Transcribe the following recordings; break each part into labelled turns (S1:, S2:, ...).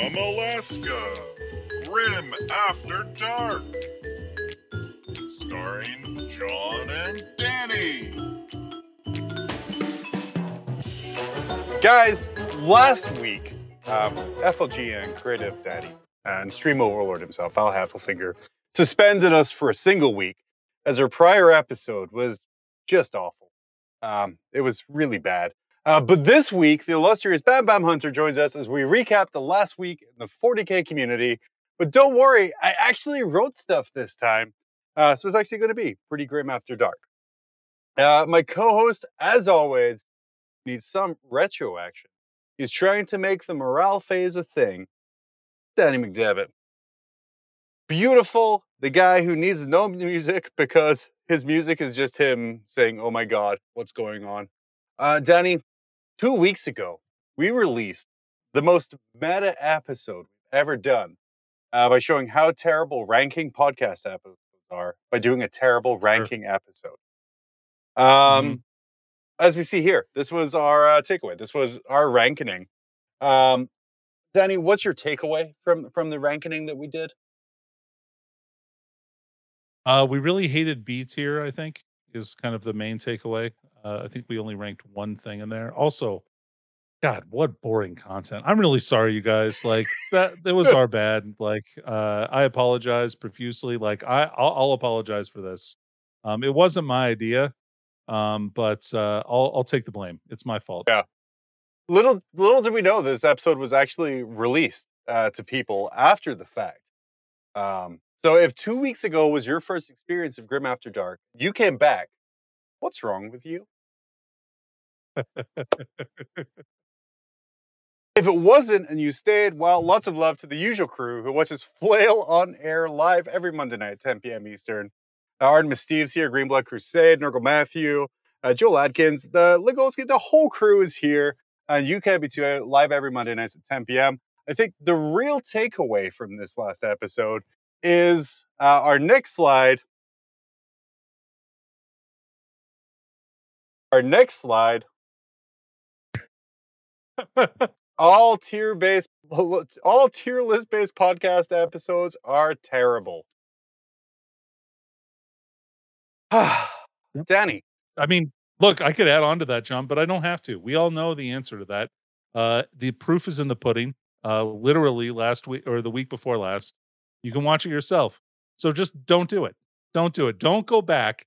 S1: From Alaska, Grim After Dark. Starring John and Danny.
S2: Guys, last week, um, FLG and Creative Daddy and Stream Overlord himself, Al Heffelfinger, suspended us for a single week as our prior episode was just awful. Um, it was really bad. Uh, but this week, the illustrious Bam Bam Hunter joins us as we recap the last week in the 40k community. But don't worry, I actually wrote stuff this time. Uh, so it's actually going to be pretty grim after dark. Uh, my co host, as always, needs some retro action. He's trying to make the morale phase a thing. Danny McDevitt. Beautiful, the guy who needs no music because his music is just him saying, Oh my God, what's going on? Uh, Danny, two weeks ago, we released the most meta episode we've ever done uh, by showing how terrible ranking podcast episodes are by doing a terrible ranking episode. Um,
S3: Mm-hmm.
S2: As we see here, this was our uh, takeaway. This was our ranking. Um, Danny, what's your takeaway from from the ranking that we did?
S3: Uh, we really hated B tier. I think is kind of the main takeaway. Uh, I think we only ranked one thing in there. Also, God, what boring content! I'm really sorry, you guys. Like that, that was our bad. Like, uh, I apologize profusely. Like, I, I'll, I'll apologize for this. Um, it wasn't my idea, um, but uh, I'll, I'll take the blame. It's my fault.
S2: Yeah. Little little did we know this episode was actually released uh, to people after the fact. Um, so if two weeks ago was your first experience of Grim After Dark, you came back. What's wrong with you? If it wasn't and you stayed, well, lots of love to the usual crew who watches Flail on air live every Monday night at 10 p.m. Eastern. Uh, Artemis Steve's here, Greenblood Crusade, Nurgle Matthew, uh, Joel Adkins, the Ligolski, the whole crew is here. And you can be too uh, live every Monday nights at 10 p.m. I think the real takeaway from this last episode is uh, our next slide. Our next slide all tier based all tier list based podcast episodes are terrible. Danny,
S3: I mean, look, I could add on to that, John, but I don't have to. We all know the answer to that. Uh, the proof is in the pudding. Uh, literally last week or the week before last, you can watch it yourself. So just don't do it. Don't do it. Don't go back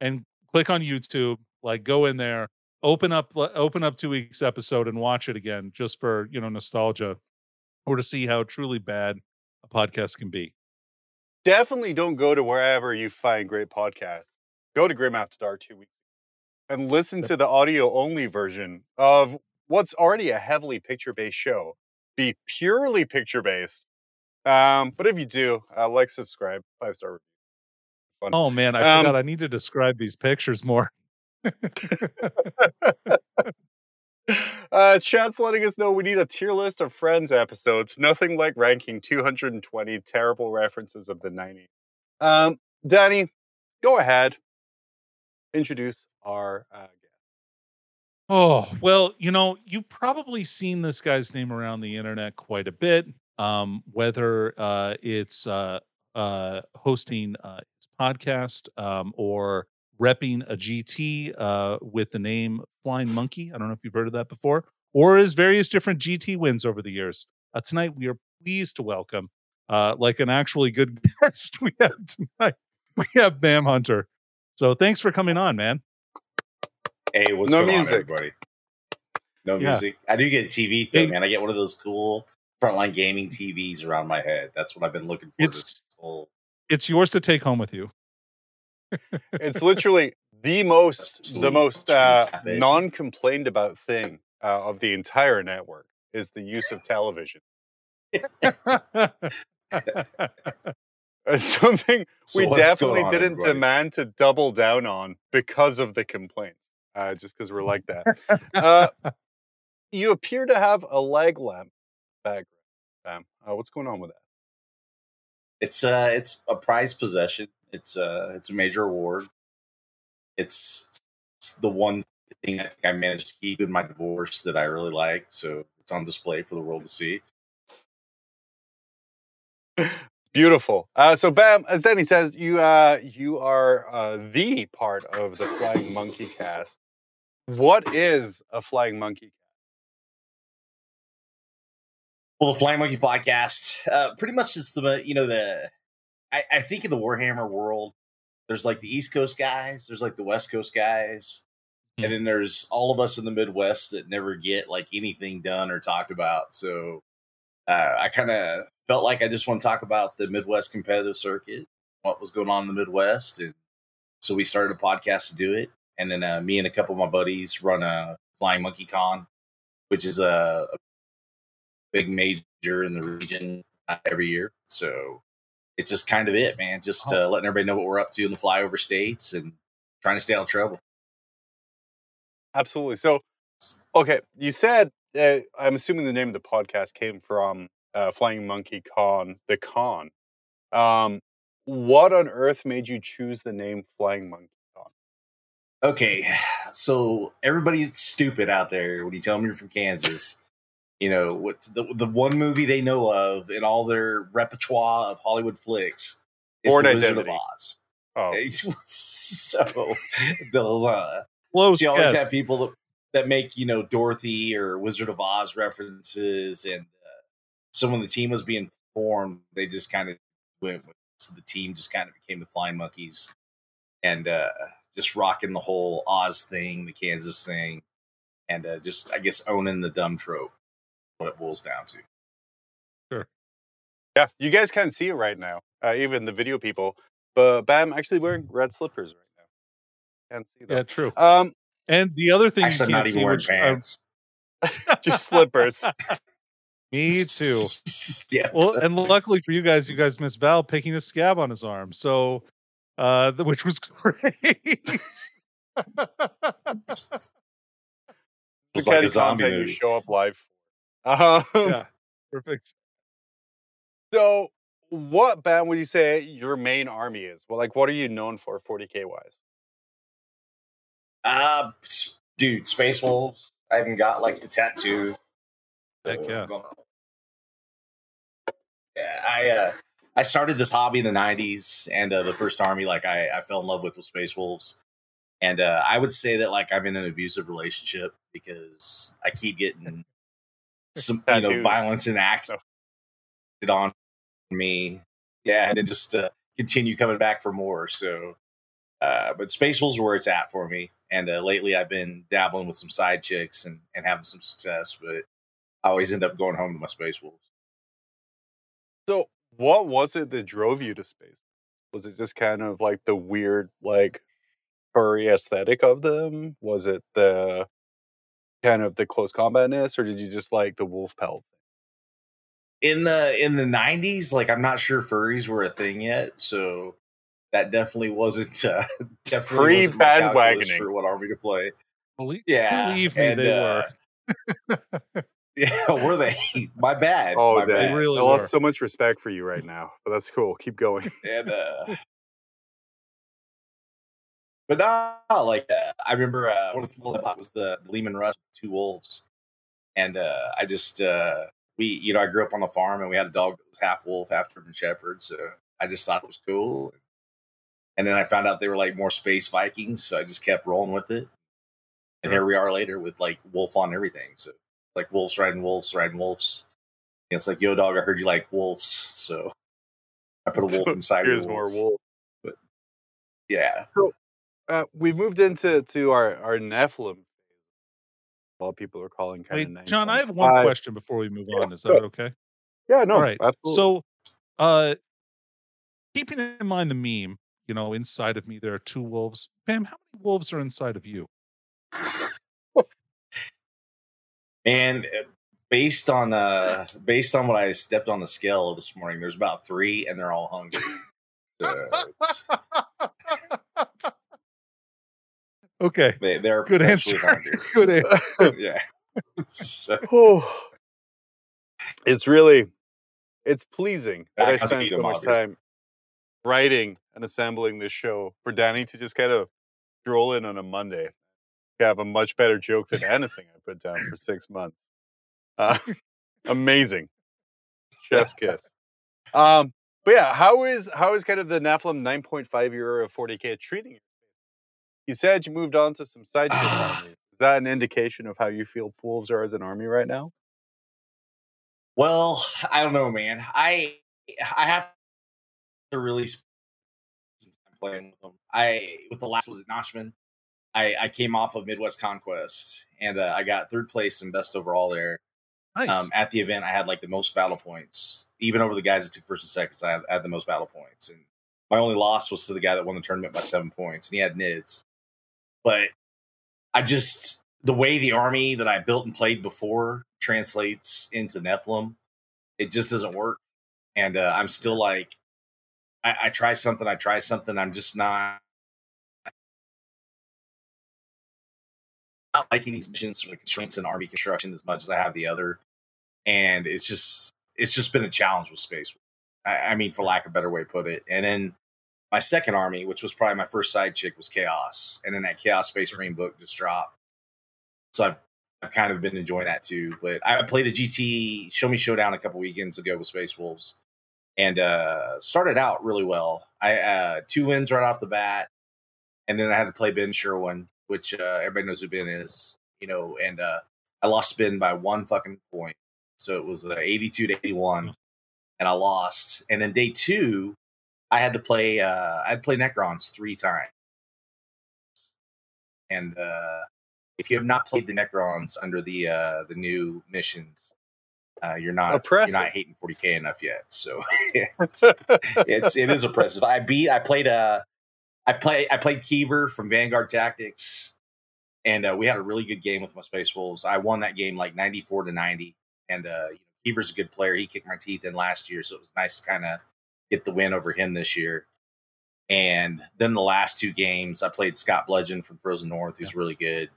S3: and click on YouTube. Like go in there, open up, open up two weeks episode and watch it again, just for you know nostalgia, or to see how truly bad a podcast can be.
S2: definitely don't go to wherever you find great podcasts. Go to Grim After Dark two weeks and listen to the audio only version of what's already a heavily picture based show. Be purely picture based. Um, but if you do, uh, like, subscribe, five star review. Fun.
S3: Oh man, I
S2: Um,
S3: forgot. I need to describe these pictures more.
S2: uh, chat's letting us know we need a tier list of Friends episodes. Nothing like ranking 220 terrible references of the 90s. Um, Danny, go ahead. Introduce our uh, guest.
S3: Oh, well, you know, you've probably seen this guy's name around the internet quite a bit. Um, whether uh, it's uh, uh, hosting uh, his podcast um, or repping a GT uh, with the name Flying Monkey. I don't know if you've heard of that before, or his various different GT wins over the years. Uh, tonight, we are pleased to welcome, uh, like an actually good guest we have tonight. We have Bam Hunter. So thanks for coming on, man.
S4: Hey, what's
S2: No
S4: going
S2: music.
S4: on, everybody? No
S3: Yeah.
S4: music. I do get a TV thing,
S3: Hey.
S4: man. I get one of those cool frontline gaming TVs around my head. That's what I've been looking for.
S3: It's-
S4: this whole
S3: It's yours to take home with you.
S2: It's literally the most,
S4: That's
S2: the most uh, non-complained about thing uh, of the entire network is the use of television. Something
S4: So
S2: we definitely
S4: on,
S2: didn't
S4: everybody?
S2: demand to double down on because of the complaints. Uh, just because we're like that. uh, you appear to have a leg lamp background. Sam. Uh, what's going on with that?
S4: It's uh, it's a prized possession. It's uh, it's a major award. It's, it's the one thing I think I managed to keep in my divorce that I really like. So it's on display for the world to see.
S2: Beautiful. Uh, so, Bam, as Danny says, you uh, you are uh, the part of the Flying Monkey cast. What is a Flying Monkey?
S4: Well, the Flying Monkey podcast, uh, pretty much is the you know the I, I think in the Warhammer world, there's like the East Coast guys, there's like the West Coast guys,
S3: Hmm.
S4: and then there's all of us in the Midwest that never get like anything done or talked about. So uh, I kind of felt like I just want to talk about the Midwest competitive circuit, what was going on in the Midwest, and so we started a podcast to do it. And then uh, me and a couple of my buddies run a Flying Monkey Con, which is a, a big major in the region uh, every year. So it's just kind of it, man. Just uh, letting everybody know what we're up to in the flyover states and trying to stay out of trouble.
S2: Absolutely. So, okay, you said uh, I'm assuming the name of the podcast came from uh, Flying Monkey Con, the con. Um, what on earth made you choose the name Flying Monkey Con?
S4: Okay, so everybody's stupid out there when you tell them you're from Kansas. You know what's the the one movie they know of in all their repertoire of Hollywood flicks is
S2: Born
S4: the Wizard of Oz.
S2: Oh,
S4: so they'll uh,
S3: Close
S4: so you always
S3: guess.
S4: have people that, that make you know Dorothy or Wizard of Oz references, and uh, so when the team was being formed, they just kind of went with so the team just kind of became the Flying Monkeys, and uh, just rocking the whole Oz thing, the Kansas thing, and uh, just I guess owning the dumb trope. What it boils down to. Sure.
S2: Yeah, you guys can't see it right now, uh, even the video people. But Bam actually wearing red slippers right now. Can't see
S3: that.
S2: Yeah,
S3: true.
S2: Um,
S3: And the other thing
S4: Actually,
S3: you can't
S4: not even
S3: see,
S4: wearing
S3: which are,
S4: pants.
S2: just slippers.
S3: me too.
S4: yes.
S3: Well, and luckily for you guys, you guys missed Val picking a scab on his arm, so uh, the, which was great.
S4: It's like a zombie
S2: content you show up live. Um,
S3: yeah, perfect.
S2: So, what band would you say your main army is? Well, like, what are you known for, 40k wise?
S4: Uh, dude, Space Wolves. I even got like the tattoo.
S3: Heck yeah.
S4: Yeah, I uh, I started this hobby in the '90s, and uh, the first army like I, I fell in love with was Space Wolves, and uh, I would say that like I'm in an abusive relationship because I keep getting some you know violence enacted on me, yeah, and then just uh, continue coming back for more. So, uh, but Space Wolves is where it's at for me, and uh, lately I've been dabbling with some side chicks and and having some success, but I always end up going home to my Space Wolves.
S2: So, what was it that drove you to space? Was it just kind of like the weird, like, furry aesthetic of them? Was it the kind of the close combatness, or did you just like the wolf pelt?
S4: in the in the 90s like i'm not sure furries were a thing yet so that definitely wasn't uh definitely
S2: Pre
S4: wasn't my calculus
S2: bandwagoning.
S4: for what army to play
S3: Believe,
S4: yeah
S3: believe me,
S4: and,
S3: they
S4: uh,
S3: were.
S4: yeah were they my bad
S2: Oh,
S4: my
S2: dang.
S4: bad.
S3: really
S2: I
S3: were.
S2: lost so much respect for you right now, but that's cool. Keep going.
S4: and uh but no like uh, i remember uh one of the people i bought was the leman russ with two wolves and uh i just uh we you know i grew up on a farm and we had a dog that was half wolf half german shepherd so i just thought it was cool. And then i found out they were like more space vikings so i just kept rolling with it. And here we are later with like wolf on everything so like wolves riding wolves riding wolves. And it's like yo dog i heard you like wolves so i put a wolf inside
S2: Here's
S4: your
S2: more
S4: wolf.
S2: wolf.
S4: yeah
S2: Uh, we moved into to our our Nephilim. A lot of people are calling kind
S3: Wait,
S2: of
S3: John, I have one
S2: Five.
S3: question before we move
S2: Yeah,
S3: on. Is that okay?
S2: Yeah, no,
S3: All right.
S2: absolutely.
S3: So, uh, keeping in mind the meme, you know, inside of me there are two wolves. Bam, how many wolves are inside of you?
S4: And uh, based on uh based on what I stepped on the scale this morning, there's about three, and they're all hungry. So
S3: okay,
S4: they, they're
S3: good
S4: perpetually
S3: answer. good answer.
S4: yeah. So,
S2: Oh, it's really it's pleasing that
S4: I
S2: I
S4: can't
S2: spend
S4: feed
S2: so much time writing and assembling this show for Danny to just kind of stroll in on a Monday. Have a much better joke than anything I put down for six months. Uh, amazing, chef's kiss. Um, But yeah, how is how is kind of the Nephilim 9.5 year of 40k treating you? You said you moved on to some side armies. Is that an indication of how you feel wolves are as an army right now?
S4: Well, I don't know, man. I I have to really spend some time playing with them. I with the last was it Nachmund. I I came off of Midwest Conquest and uh, I got third place and best overall there.
S3: Nice.
S4: Um, at the event, I had like the most battle points, even over the guys that took first and seconds. I had, I had the most battle points, and my only loss was to the guy that won the tournament by seven points, and he had nids. But I just the way the army that I built and played before translates into Nephilim, it just doesn't work. And uh, I'm still like, I, I try something, I try something. I'm just not, not liking these missions the constraints in army construction as much as I have the other. And it's just, it's just been a challenge with space. I, I mean, for lack of a better way to put it. And then my second army, which was probably my first side chick, was Chaos. And then that Chaos Space Marine book just dropped. So I've I've kind of been enjoying that too. But I played a GT Show Me Showdown a couple weekends ago with Space Wolves, and uh, started out really well. I uh, two wins right off the bat, and then I had to play Ben Sherwin, which uh, everybody knows who Ben is, you know. And uh, I lost Ben by one fucking point, so it was uh, eighty-two to eighty-one, and I lost. And then day two, I had to play. Uh, I had to play Necrons three times, and uh, if you have not played the Necrons under the uh, the new missions, uh, you're not
S2: Oppressive.
S4: you're not hating 40k enough yet. So it's, it's it is oppressive. I beat. I played uh I play I played Kiever from Vanguard Tactics, and uh, we had a really good game with my Space Wolves. I won that game like 94 to 90, and uh, you know, Kiever's a good player. He kicked my teeth in last year, so it was nice kind of get the win over him this year. And then the last two games, I played Scott Bludgeon from Frozen North, who's really good.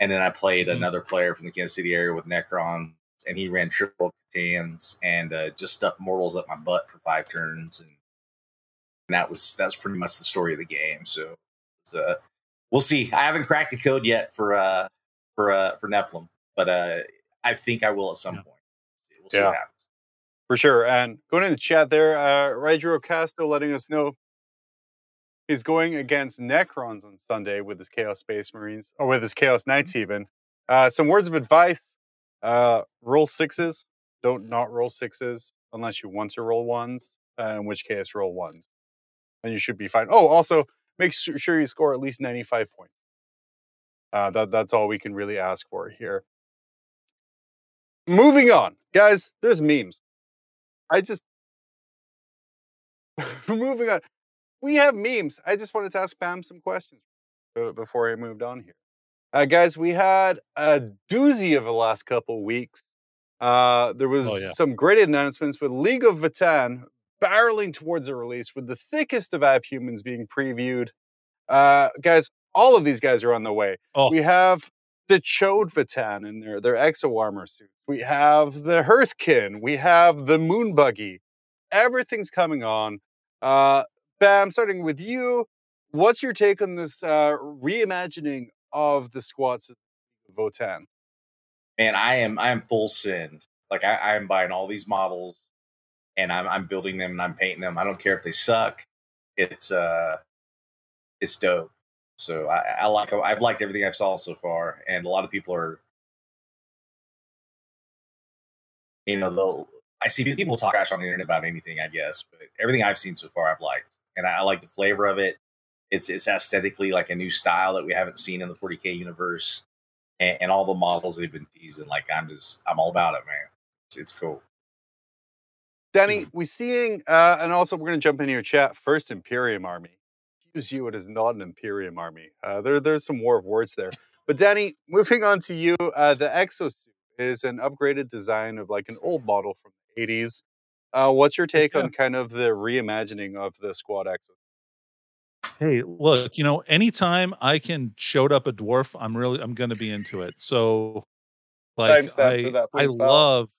S4: And then I played
S3: Mhm.
S4: another player from the Kansas City area with Necron, and he ran triple C'tans and uh, just stuffed mortals up my butt for five turns, and, and that was that was pretty much the story of the game. So, it's, uh, we'll see. I haven't cracked the code yet for uh, for uh, for Nephilim, but uh, I think I will at some
S3: Yeah.
S4: point. We'll see
S2: Yeah.
S4: what happens.
S2: For sure. And going in the chat there, uh, Rigero Castro letting us know he's going against Necrons on Sunday with his Chaos Space Marines, or with his Chaos Knights even. Uh, some words of advice. Uh, roll sixes. Don't not roll sixes unless you want to roll ones, uh, in which case roll ones. And you should be fine. Oh, also, make sure you score at least 95 points. Uh, that, that's all we can really ask for here. Moving on. Guys, there's memes. I just moving on. We have memes. I just wanted to ask Bam some questions before I moved on here. Uh, guys, we had a doozy of the last couple weeks. Uh, there was
S3: Oh, yeah.
S2: some great announcements with League of Votann barreling towards a release with the thickest of abhumans being previewed. Uh, guys, all of these guys are on the way.
S3: Oh.
S2: We have the Chode Vatan in their, their exo armor suits. We have the Hearthkyn. We have the Moon Buggy. Everything's coming on. Uh, Bam, starting with you. What's your take on this uh, reimagining of the squats of Votann?
S4: man, I am I am full send. Like I, I am buying all these models and I'm I'm building them and I'm painting them. I don't care if they suck. It's uh it's dope. So I, I like I've liked everything I've saw so far, and a lot of people are you know, they'll I see people talk trash on the internet about anything, I guess, but everything I've seen so far I've liked. And I, I like the flavor of it. It's it's aesthetically like a new style that we haven't seen in the 40k universe and, and all the models they've been teasing. Like I'm just, I'm all about it, man. It's, it's cool.
S2: Danny, we're seeing, uh, and also we're going to jump into your chat. First Imperium Army. You, it is not an Imperium Army. Uh, there, there's some war of words there. But Danny, moving on to you, uh, the exosuit is an upgraded design of like an old model from the 80s. Uh, what's your take
S3: Yeah.
S2: on kind of the reimagining of the squad exo?
S3: Hey, look, you know, anytime I can shout up a dwarf, I'm really I'm gonna be into it. So like I
S2: that,
S3: I love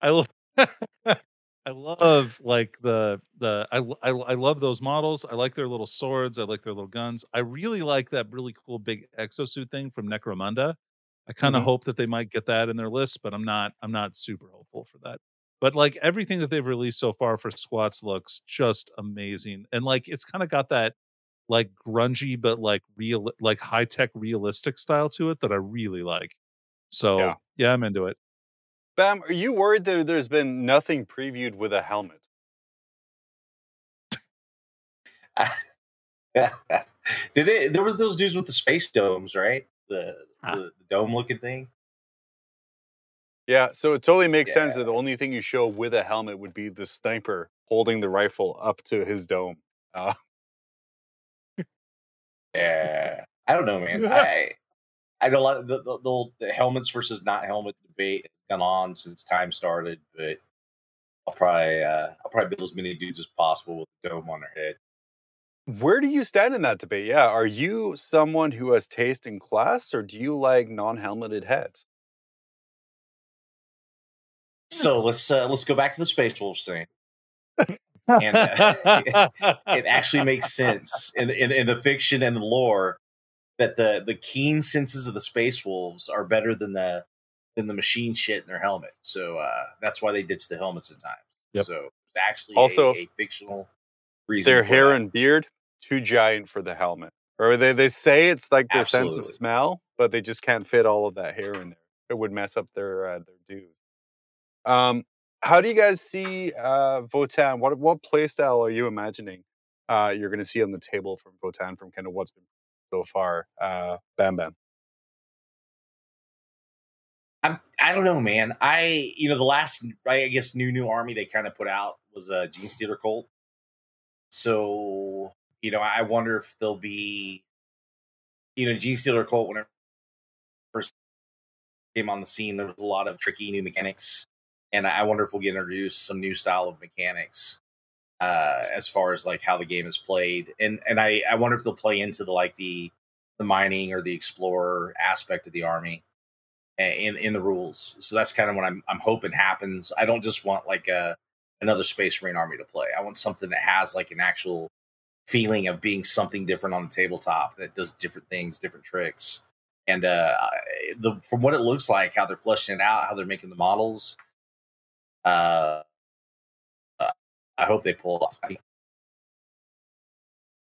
S3: I love I love like the the I, I I love those models. I like their little swords. I like their little guns. I really like that really cool big exosuit thing from Necromunda. I kind of
S2: Mhm.
S3: hope that they might get that in their list, but I'm not I'm not super hopeful for that. But like everything that they've released so far for squats looks just amazing. And like it's kind of got that like grungy but like real like high tech realistic style to it that I really like. So
S2: Yeah.
S3: yeah, I'm into it.
S2: Bam, are you worried that there's been nothing previewed with a helmet?
S4: Did it? There was those dudes with the space domes, right? The
S3: Ah.
S4: the, the dome looking thing.
S2: Yeah, so it totally makes sense that the only thing you show with a helmet would be the sniper holding the rifle up to his dome. Uh,
S4: Yeah, I don't know, man. I I know a lot of the, the, the, the helmets versus not helmet debate has gone on since time started, but I'll probably uh, I'll probably build as many dudes as possible with a dome on their head.
S2: where do you stand in that debate? Yeah, are you someone who has taste in class, or do you like non-helmeted heads?
S4: So let's uh, let's go back to the Space Wolf scene. And, uh, it actually makes sense in, in in the fiction and the lore that the the keen senses of the space wolves are better than the than the machine shit in their helmet. So uh, that's why they ditch the helmets at times.
S3: Yep.
S4: So it's actually
S2: Also,
S4: a, a fictional reason.
S2: Their hair
S4: that.
S2: and beard too giant for the helmet, or they they say it's like their sense of smell, but they just can't fit all of that hair in there. It would mess up their uh, their dues. Um, how do you guys see uh, Votann? What what play style are you imagining uh, you're going to see on the table from Votann from kind of what's been so far? Uh, Bam Bam.
S4: I'm, I don't know, man. I you know the last I guess new new army they kind of put out was a Genestealer Cult. So you know I wonder if there'll be you know Genestealer Cult when it first came on the scene there was a lot of tricky new mechanics, and I wonder if we'll get introduced some new style of mechanics uh as far as like how the game is played and and I I wonder if they'll play into the like the the mining or the explorer aspect of the army in in the rules. So that's kind of what I'm I'm hoping happens. I don't just want like a another Space Marine army to play. I want something that has like an actual feeling of being something different on the tabletop that does different things, different tricks. And uh the from what it looks like, how they're fleshing it out, how they're making the models, uh, I hope they pull it off.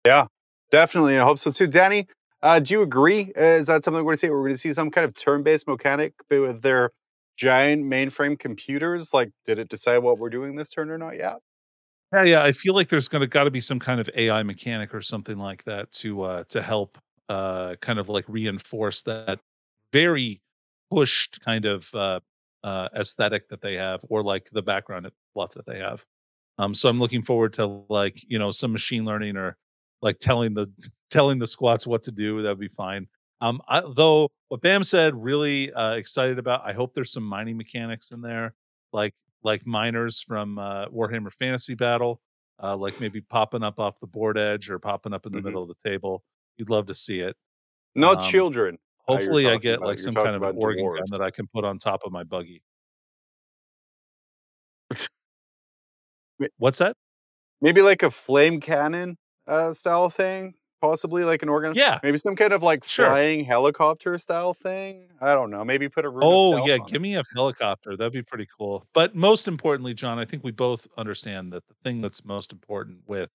S2: Yeah, definitely, I hope so too. Danny, uh, do you agree? Uh, is that something we're going to see? We're going to see some kind of turn-based mechanic with their giant mainframe computers. Like, did it decide what we're doing this turn or not yet?
S3: Yeah, yeah. I feel like there's gonna got to be some kind of AI mechanic or something like that to uh to help uh kind of like reinforce that very pushed kind of uh uh aesthetic that they have or like the background fluff that they have. Um so I'm looking forward to like, you know, some machine learning or like telling the telling the squats what to do. That'd be fine. Um I, though what Bam said really uh excited about. I hope there's some mining mechanics in there like like miners from uh, Warhammer Fantasy Battle, uh, like maybe popping up off the board edge or popping up in the
S2: Mhm.
S3: middle of the table. You'd love to see it.
S2: Not
S3: Um,
S2: children.
S3: Hopefully, I get
S2: about-
S3: like
S2: you're
S3: some kind of organ gun that I can put on top of my buggy. What's that?
S2: Maybe like a flame cannon uh, style thing, possibly like an organ.
S3: Yeah.
S2: Maybe some kind of like
S3: Sure.
S2: flying helicopter style thing. I don't know. Maybe put a
S3: Oh yeah,
S2: on it.
S3: give me a helicopter. That'd be pretty cool. But most importantly, John, I think we both understand that the thing that's most important with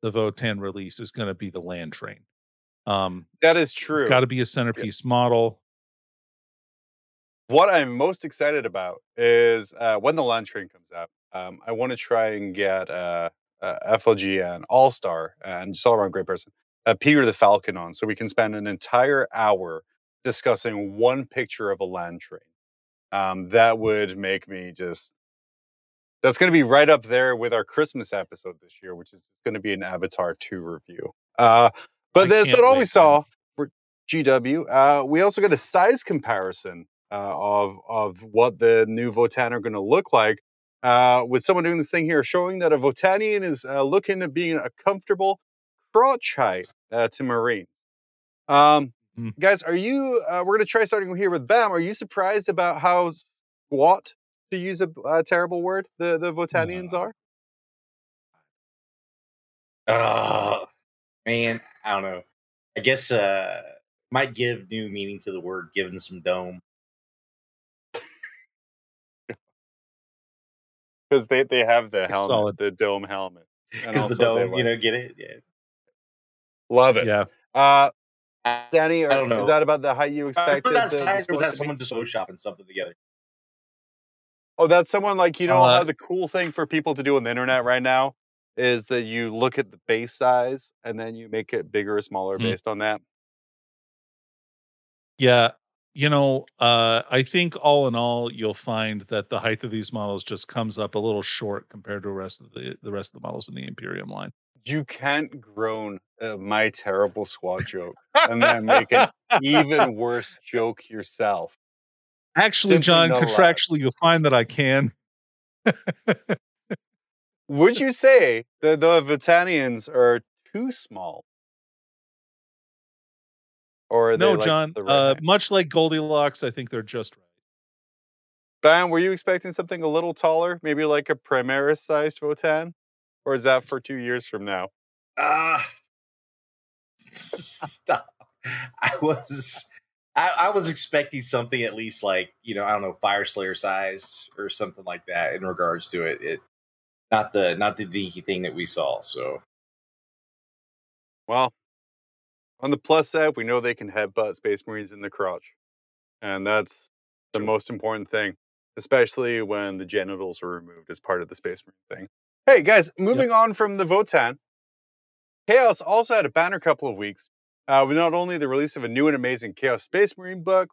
S3: the Votann release is going to be the land train. Um,
S2: That is true.
S3: got to be a centerpiece model.
S2: What I'm most excited about is uh, when the land train comes out. Um, I want to try and get uh, uh, FLGN All Star and just all around great person, uh, Peter the Falcon on, so we can spend an entire hour discussing one picture of a land train. Um, that would make me just. That's going to be right up there with our Christmas episode this year, which is going to be an Avatar 2 review. Uh, but that's
S3: can't
S2: all we saw for GW. Uh, we also got a size comparison uh, of of what the new Votann are going to look like. Uh, with someone doing this thing here, showing that a Votanian is uh, looking at being a comfortable crotch height uh, to Marine. Um,
S3: Mm.
S2: Guys, are you? Uh, we're going to try starting here with Bam. Are you surprised about how squat, to use a uh, terrible word, the the Votanians are?
S4: Oh man, I don't know. I guess uh might give new meaning to the word given some dome.
S2: Because they, they have the
S3: It's
S2: helmet,
S3: solid.
S2: the dome helmet.
S4: Because the dome, you know, get it? Yeah.
S2: love it.
S3: Yeah.
S2: Uh,
S4: I
S2: Danny,
S4: I don't know.
S2: is that about the height you
S4: Uh,
S2: expected?
S4: but that's
S2: the- the
S4: or was that someone just photoshopping something together?
S2: Oh, that's someone like you know
S3: Uh,
S2: how the cool thing for people to do on the internet right now is that you look at the base size and then you make it bigger or smaller
S3: Hmm.
S2: based on that.
S3: Yeah. You know, uh, I think all in all, you'll find that the height of these models just comes up a little short compared to the rest of the the rest of the models in the Imperium line.
S2: You can't groan at my terrible squad joke and then make an even worse joke yourself.
S3: Actually,
S2: Simply
S3: John,
S2: allowed.
S3: contractually, you'll find that I can.
S2: Would you say that the Vitanians are too small? Or
S3: no,
S2: like
S3: John. Uh, much like Goldilocks, I think they're just right.
S2: Bam, were you expecting something a little taller? Maybe like a Primaris sized Votann? Or is that for two years from now?
S4: Ah, stop. I was, I, I was expecting something at least like you know I don't know Fire Slayer sized or something like that in regards to it. It not the not the dinky thing that we saw. So
S2: Well, on the plus side, we know they can headbutt Space Marines in the crotch. And that's the most important thing, especially when the genitals are removed as part of the Space Marine thing. Hey, guys, moving on from the Votann, Chaos also had a banner couple of weeks uh, with not only the release of a new and amazing Chaos Space Marine book,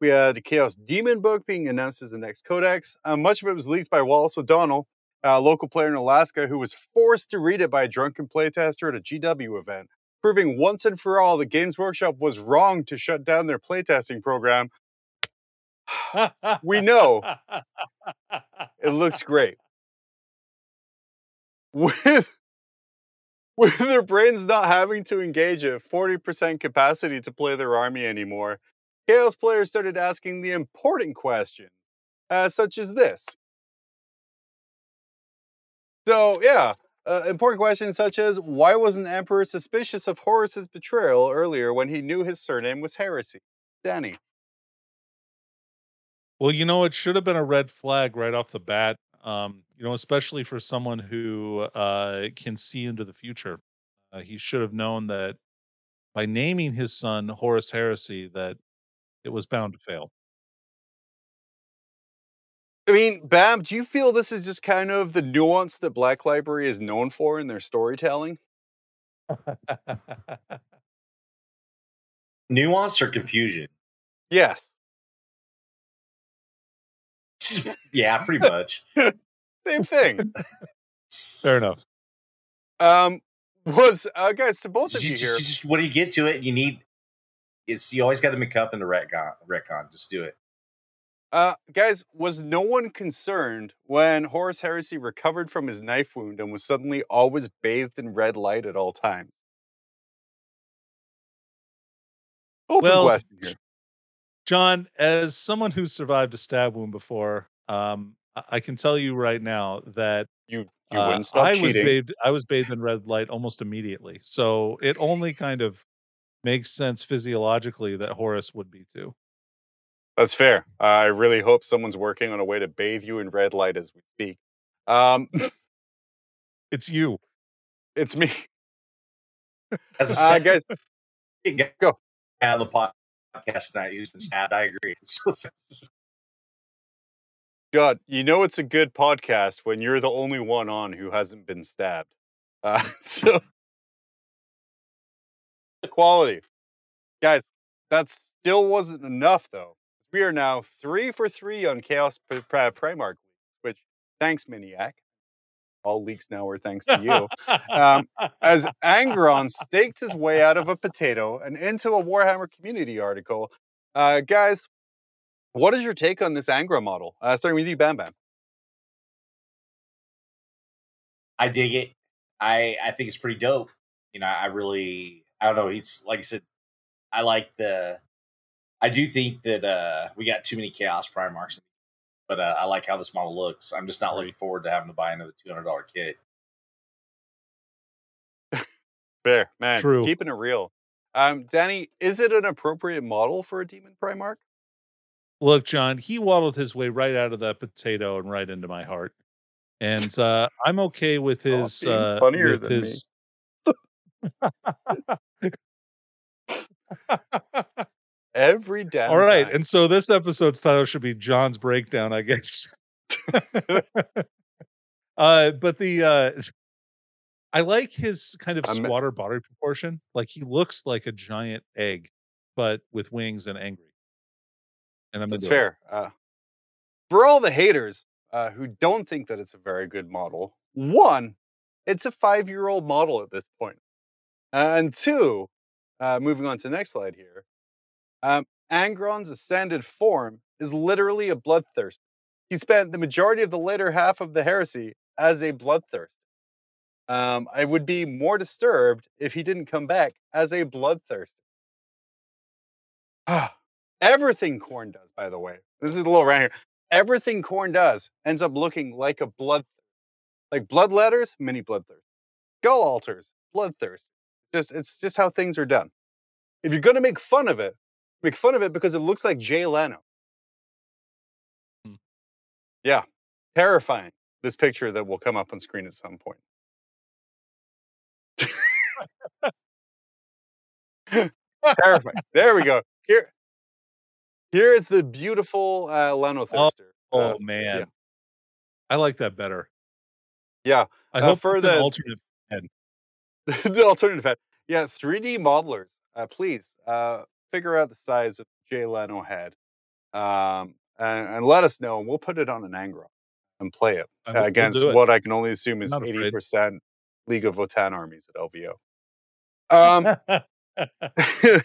S2: we had a Chaos Demon book being announced as the next codex. Uh, much of it was leaked by Wallace O'Donnell, a local player in Alaska who was forced to read it by a drunken playtester at a GW event proving once and for all that Games Workshop was wrong to shut down their playtesting program. We know. It looks great. With, with their brains not having to engage at 40% capacity to play their army anymore, Chaos players started asking the important question, uh, such as this. So, yeah, uh, important questions such as why wasn't Emperor suspicious of Horus's betrayal earlier when he knew his surname was heresy? Danny.
S3: Well, you know, it should have been a red flag right off the bat. Um, you know, especially for someone who uh, can see into the future. Uh, he should have known that by naming his son Horus Heresy, that it was bound to fail.
S2: I mean, Bam, do you feel this is just kind of the nuance that Black Library is known for in their storytelling?
S4: nuance or confusion?
S2: Yes.
S4: yeah, pretty much.
S2: Same thing.
S3: Fair enough.
S2: um, was uh, guys to both of
S4: You
S2: you
S4: just,
S2: here?
S4: you just when you get to it, you need it's you always got the MacGuffin to retcon. Retcon, just do it.
S2: Uh, guys, was no one concerned when Horus Heresy recovered from his knife wound and was suddenly always bathed in red light at all times? Open
S3: Well,
S2: question here.
S3: John, as someone who survived a stab wound before, um, I- can tell you right now that
S2: You you
S3: uh,
S2: wouldn't stop
S3: I
S2: cheating.
S3: was bathed. I was bathed in red light almost immediately. So it only kind of makes sense physiologically that Horus would be too.
S2: That's fair. I really hope someone's working on a way to bathe you in red light as we speak. Um,
S3: It's you.
S2: it's me,
S4: As a
S2: uh,
S4: second
S2: guys.
S4: guy
S2: go.
S4: on the podcast tonight who's been stabbed, I agree.
S2: God, you know it's a good podcast when you're the only one on who hasn't been stabbed. Uh, so the quality, guys. That still wasn't enough, though. We are now three for three on Chaos P- Primarch, which thanks, Miniac. All leaks now are thanks to you. Um, as Angron staked his way out of a potato and into a Warhammer community article. Uh, guys, what is your take on this Angron model? Uh, starting with you, Bam Bam.
S4: I dig it. I I think it's pretty dope. You know, I really I don't know. He's like I said, I like the. I do think that uh we got too many chaos Primarchs, but uh, I like how this model looks. I'm just not looking forward to having to buy another two hundred dollar kit.
S2: Fair, man.
S3: True.
S2: Keeping it real. Um, Danny, is it an appropriate model for a Demon Primarch?
S3: Look, John, he waddled his way right out of that potato and right into my heart. and uh, I'm okay with
S2: Stop
S3: his uh,
S2: funnier
S3: with
S2: than me. Every damn.
S3: All right,
S2: time.
S3: and so this episode's title should be John's breakdown, I guess. uh, but the uh, I like his kind of squatter body proportion. Like he looks like a giant egg, but with wings and angry. And I'm
S2: That's fair. Uh, for all the haters uh, who don't think that it's a very good model, one, it's a five year old model at this point. And two, uh, moving on to the next slide here, um, Angron's ascended form is literally a bloodthirst. He spent the majority of the later half of the heresy as a bloodthirst. Um, I would be more disturbed if he didn't come back as a bloodthirst. Everything Khorne does, by the way, this is a little rant here. Everything Khorne does ends up looking like a blood, like blood letters, mini bloodthirst, skull altars, bloodthirst. Just it's just how things are done. If you're gonna make fun of it, make fun of it because it looks like Jay Leno.
S3: Hmm.
S2: Yeah, terrifying. This picture that will come up on screen at some point. terrifying. There we go. Here, here is the beautiful uh, Leno
S3: Oh, Oh
S2: Uh,
S3: man, I like that better.
S2: yeah,
S3: I
S2: Uh,
S3: hope
S2: for the-
S3: alternate.
S2: the alternative head. Yeah, 3D modelers, uh, please uh, figure out the size of Jay Leno head, um, and, and let us know, and we'll put it on an Angron and play it
S3: I
S2: uh,
S3: we'll
S2: against
S3: it.
S2: what I can only assume is eighty percent League of Votann armies at LVO. Um,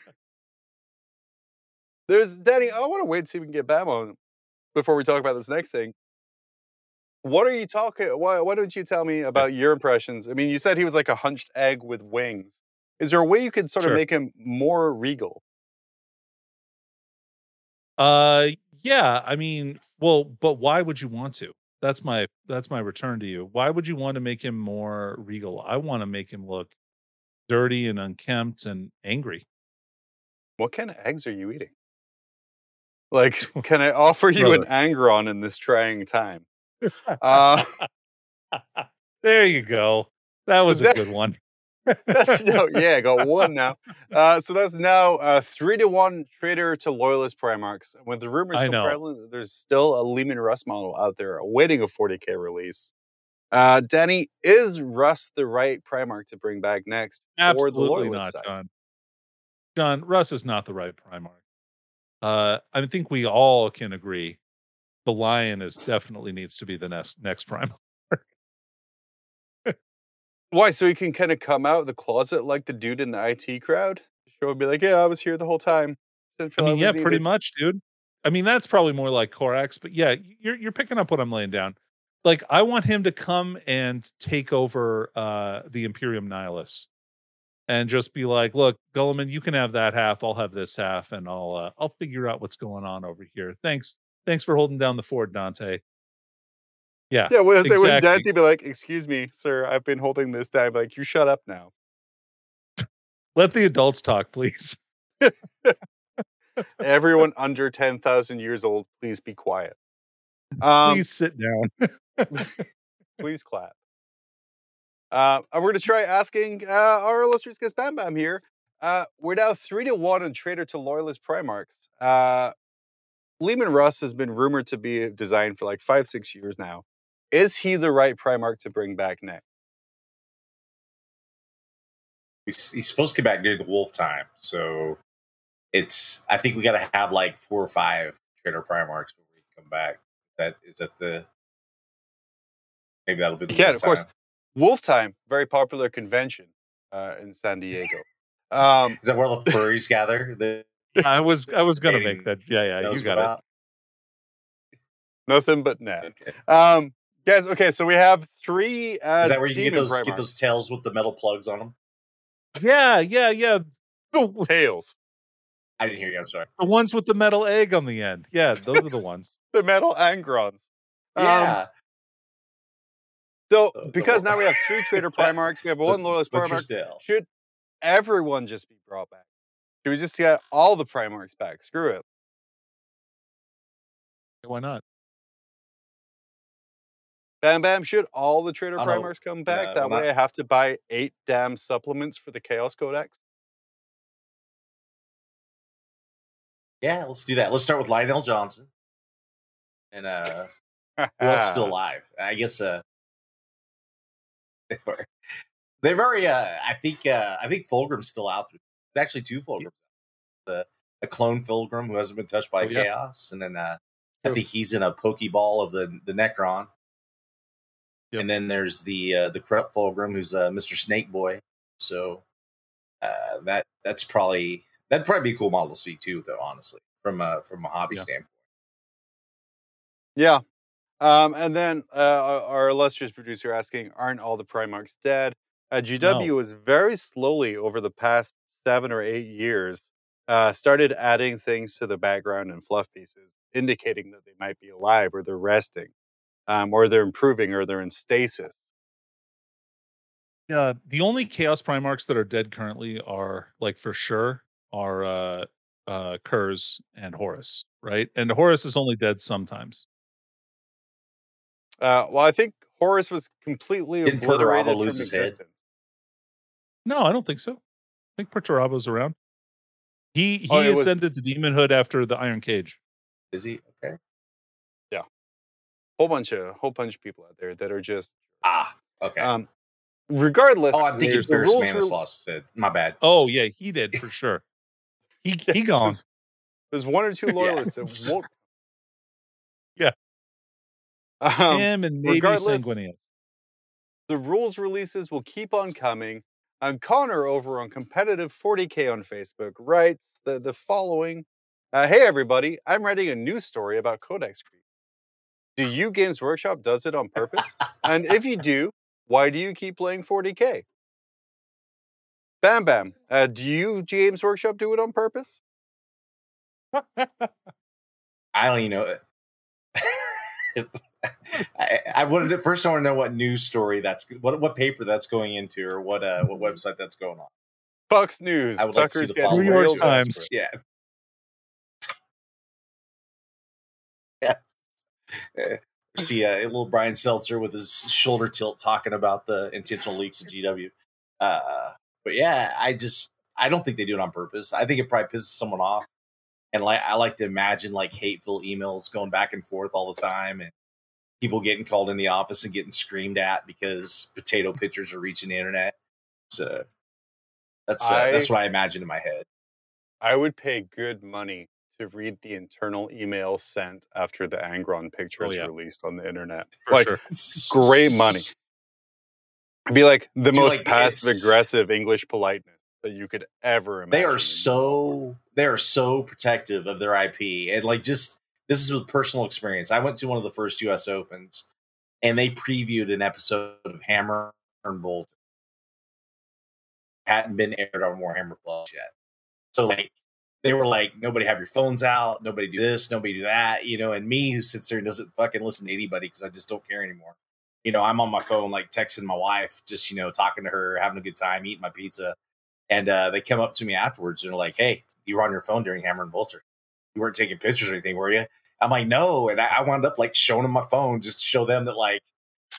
S2: there's Danny. I want to wait and see if we can get Bam on before we talk about this next thing. What are you talking? Why, why don't you tell me about your impressions? I mean, you said he was like a hunched egg with wings. Is there a way you could sort
S3: Sure.
S2: of make him more regal?
S3: Uh, yeah. I mean, well, but why would you want to? That's my that's my return to you. Why would you want to make him more regal? I want to make him look dirty and unkempt and angry.
S2: What kind of eggs are you eating? Like, can I offer you an Angron in this trying time? Uh,
S3: there you go. That was a good one.
S2: That's no, yeah, I got one now. Uh, so that's now uh, three to one trader to loyalist Primarchs. With the rumors still prevalent, there's still a Leman Russ model out there awaiting a 40k release. Uh, Danny, is Russ the right Primarch to bring back next? or the
S3: Absolutely not,
S2: side?
S3: John. John, Russ is not the right Primarch. Uh, I think we all can agree the Lion is definitely needs to be the next next Primarch.
S2: Why? So he can kind of come out of the closet like the dude in the IT crowd? Show and be like, yeah, I was here the whole time.
S3: I mean, yeah, pretty
S2: needed."
S3: much, dude. I mean, that's probably more like Corax, but yeah, you're you're picking up what I'm laying down. Like, I want him to come and take over uh the Imperium Nihilus, and just be like, "Look, Guilliman, you can have that half. I'll have this half, and I'll uh, I'll figure out what's going on over here. Thanks, thanks for holding down the fort, Dante." Yeah,
S2: Yeah, when say when. Dancy be like, "Excuse me, sir, I've been holding this down." Like, you shut up now.
S3: let the adults talk, please.
S2: Everyone under ten thousand years old, please be quiet. Um,
S3: Please sit down.
S2: please clap. Uh, and we're going to try asking uh, our illustrious guest Bam Bam here. Uh, we're now three to one on Trader to Loyalist Primarchs. Uh, Leman Russ has been rumored to be designed for like five, six years now. Is he the right Primarch to bring back next?
S4: He's, he's supposed to come back during the wolf time, so it's. I think we got to have like four or five trader primarchs before we come back. That is that the. Maybe that'll be the
S2: Yeah,
S4: wolf
S2: of course. Wolf Time, very popular convention uh, in San Diego. Um,
S4: Is that where the furries gather? The,
S3: I was I was gonna make that. Yeah, yeah,
S4: knows
S3: you got it.
S2: nothing but net.
S4: Okay.
S2: Um, guys, okay, so we have three. Uh,
S4: Is that where you get those get those tails with the metal plugs on them?
S3: Yeah, yeah, yeah. The,
S2: tails?
S4: I didn't hear you. I'm sorry.
S3: the ones with the metal egg on the end. Yeah, those are the ones.
S2: The metal Angrons. Um,
S4: Yeah,
S2: So because now we have three trader Primarchs, we have one loyalist Primarch. Should everyone just be brought back? Should we just get all the Primarchs back? Screw it.
S3: Why not?
S2: Bam Bam, should all the
S4: Traitor
S2: Primarchs come back?
S4: yeah,
S2: that
S4: well,
S2: way I have to buy eight damn supplements for the Chaos Codex.
S4: Yeah, let's do that. Let's start with Lion El'Jonson. And uh who else is still alive? I guess uh they were they're very uh I think uh I think Fulgrim's still out there. There's actually two Fulgrims. The a clone Fulgrim who hasn't been touched by
S3: Oh, yeah.
S4: chaos, and then uh I think he's in a Pokeball of the the Necron.
S3: Yep.
S4: And then there's the uh the corrupt Fulgrim who's uh Mr. Snake Boy. So uh that that's probably that'd probably be a cool model to see too, though, honestly, from a from a hobby
S3: Yeah.
S4: standpoint.
S2: Yeah. Um, and then uh, our- our illustrious producer asking, aren't all the Primarchs dead? Uh, GW was very slowly over the past seven or eight years uh, started adding things to the background and fluff pieces, indicating that they might be alive or they're resting, um, or they're improving or they're in stasis.
S3: Yeah, the only Chaos Primarchs that are dead currently are like for sure are uh uh Curze and Horus, right? And Horus is only dead sometimes.
S2: Uh, well, I think Horus was completely
S4: Didn't
S2: obliterated
S4: Perturabo
S2: from
S4: lose his head?
S3: No, I don't think so. I think Perturabo's around. He he
S2: Oh, it was-
S3: ascended to demonhood after the Iron Cage.
S4: Is he okay?
S2: Whole bunch of whole bunch of people out there that are just
S4: Ah, okay.
S2: um, regardless.
S4: oh, I'm thinking
S2: there's the
S4: Ferrus
S2: rules
S4: Manus
S2: were-
S4: lost. My bad.
S3: Oh yeah, he did for sure. He he gone.
S2: There's one or two
S4: Yeah.
S2: loyalists that won't.
S3: Yeah.
S2: Um,
S3: Him and maybe
S2: regardless-
S3: Sanguinius.
S2: the rules releases will keep on coming. And Connor over on competitive 40k on Facebook writes the, the following uh, Hey, everybody, I'm writing a new story about Codex Creep. Do you Games Workshop does it on purpose? and if you do, why do you keep playing 40k? Bam Bam, uh, do you Games Workshop do it on purpose?
S4: I don't even know. I, I wanted to first. I want to know what news story that's what what paper that's going into, or what uh what website that's going on.
S2: Fox News,
S4: I would like to see the.
S3: New York Times.
S4: Yeah. See uh, little Brian Stelter with his shoulder tilt talking about the intentional leaks of GW. Uh, but yeah, I just I don't think they do it on purpose. I think it probably pisses someone off, and like I like to imagine like hateful emails going back and forth all the time, and people getting called in the office and getting screamed at because potato pictures are reaching the internet. So that's uh,
S2: I-
S4: that's what I imagine in my head.
S2: I would pay good money to read the internal emails sent after the Angron picture
S3: Oh,
S2: is
S3: yeah.
S2: released on the internet.
S3: For
S2: like
S3: sure.
S2: great money. Be like the
S4: Dude,
S2: most
S4: like,
S2: passive aggressive English politeness that you could ever imagine.
S4: they are so they are so protective of their IP and like just this is with personal experience. I went to one of the first US Opens and they previewed an episode of Hammer and Bolt. Hadn't been aired on Warhammer Plus yet. So like they were like, nobody have your phones out, nobody do this, nobody do that, you know, and me who sits there and doesn't fucking listen to anybody because I just don't care anymore. You know, I'm on my phone like texting my wife, just you know, talking to her, having a good time, eating my pizza. And uh, they come up to me afterwards and they're like, "Hey, you were on your phone during Hammer and Bolter. You weren't taking pictures or anything, were you?" I'm like, "No," and I, I wound up like showing them my phone just to show them that like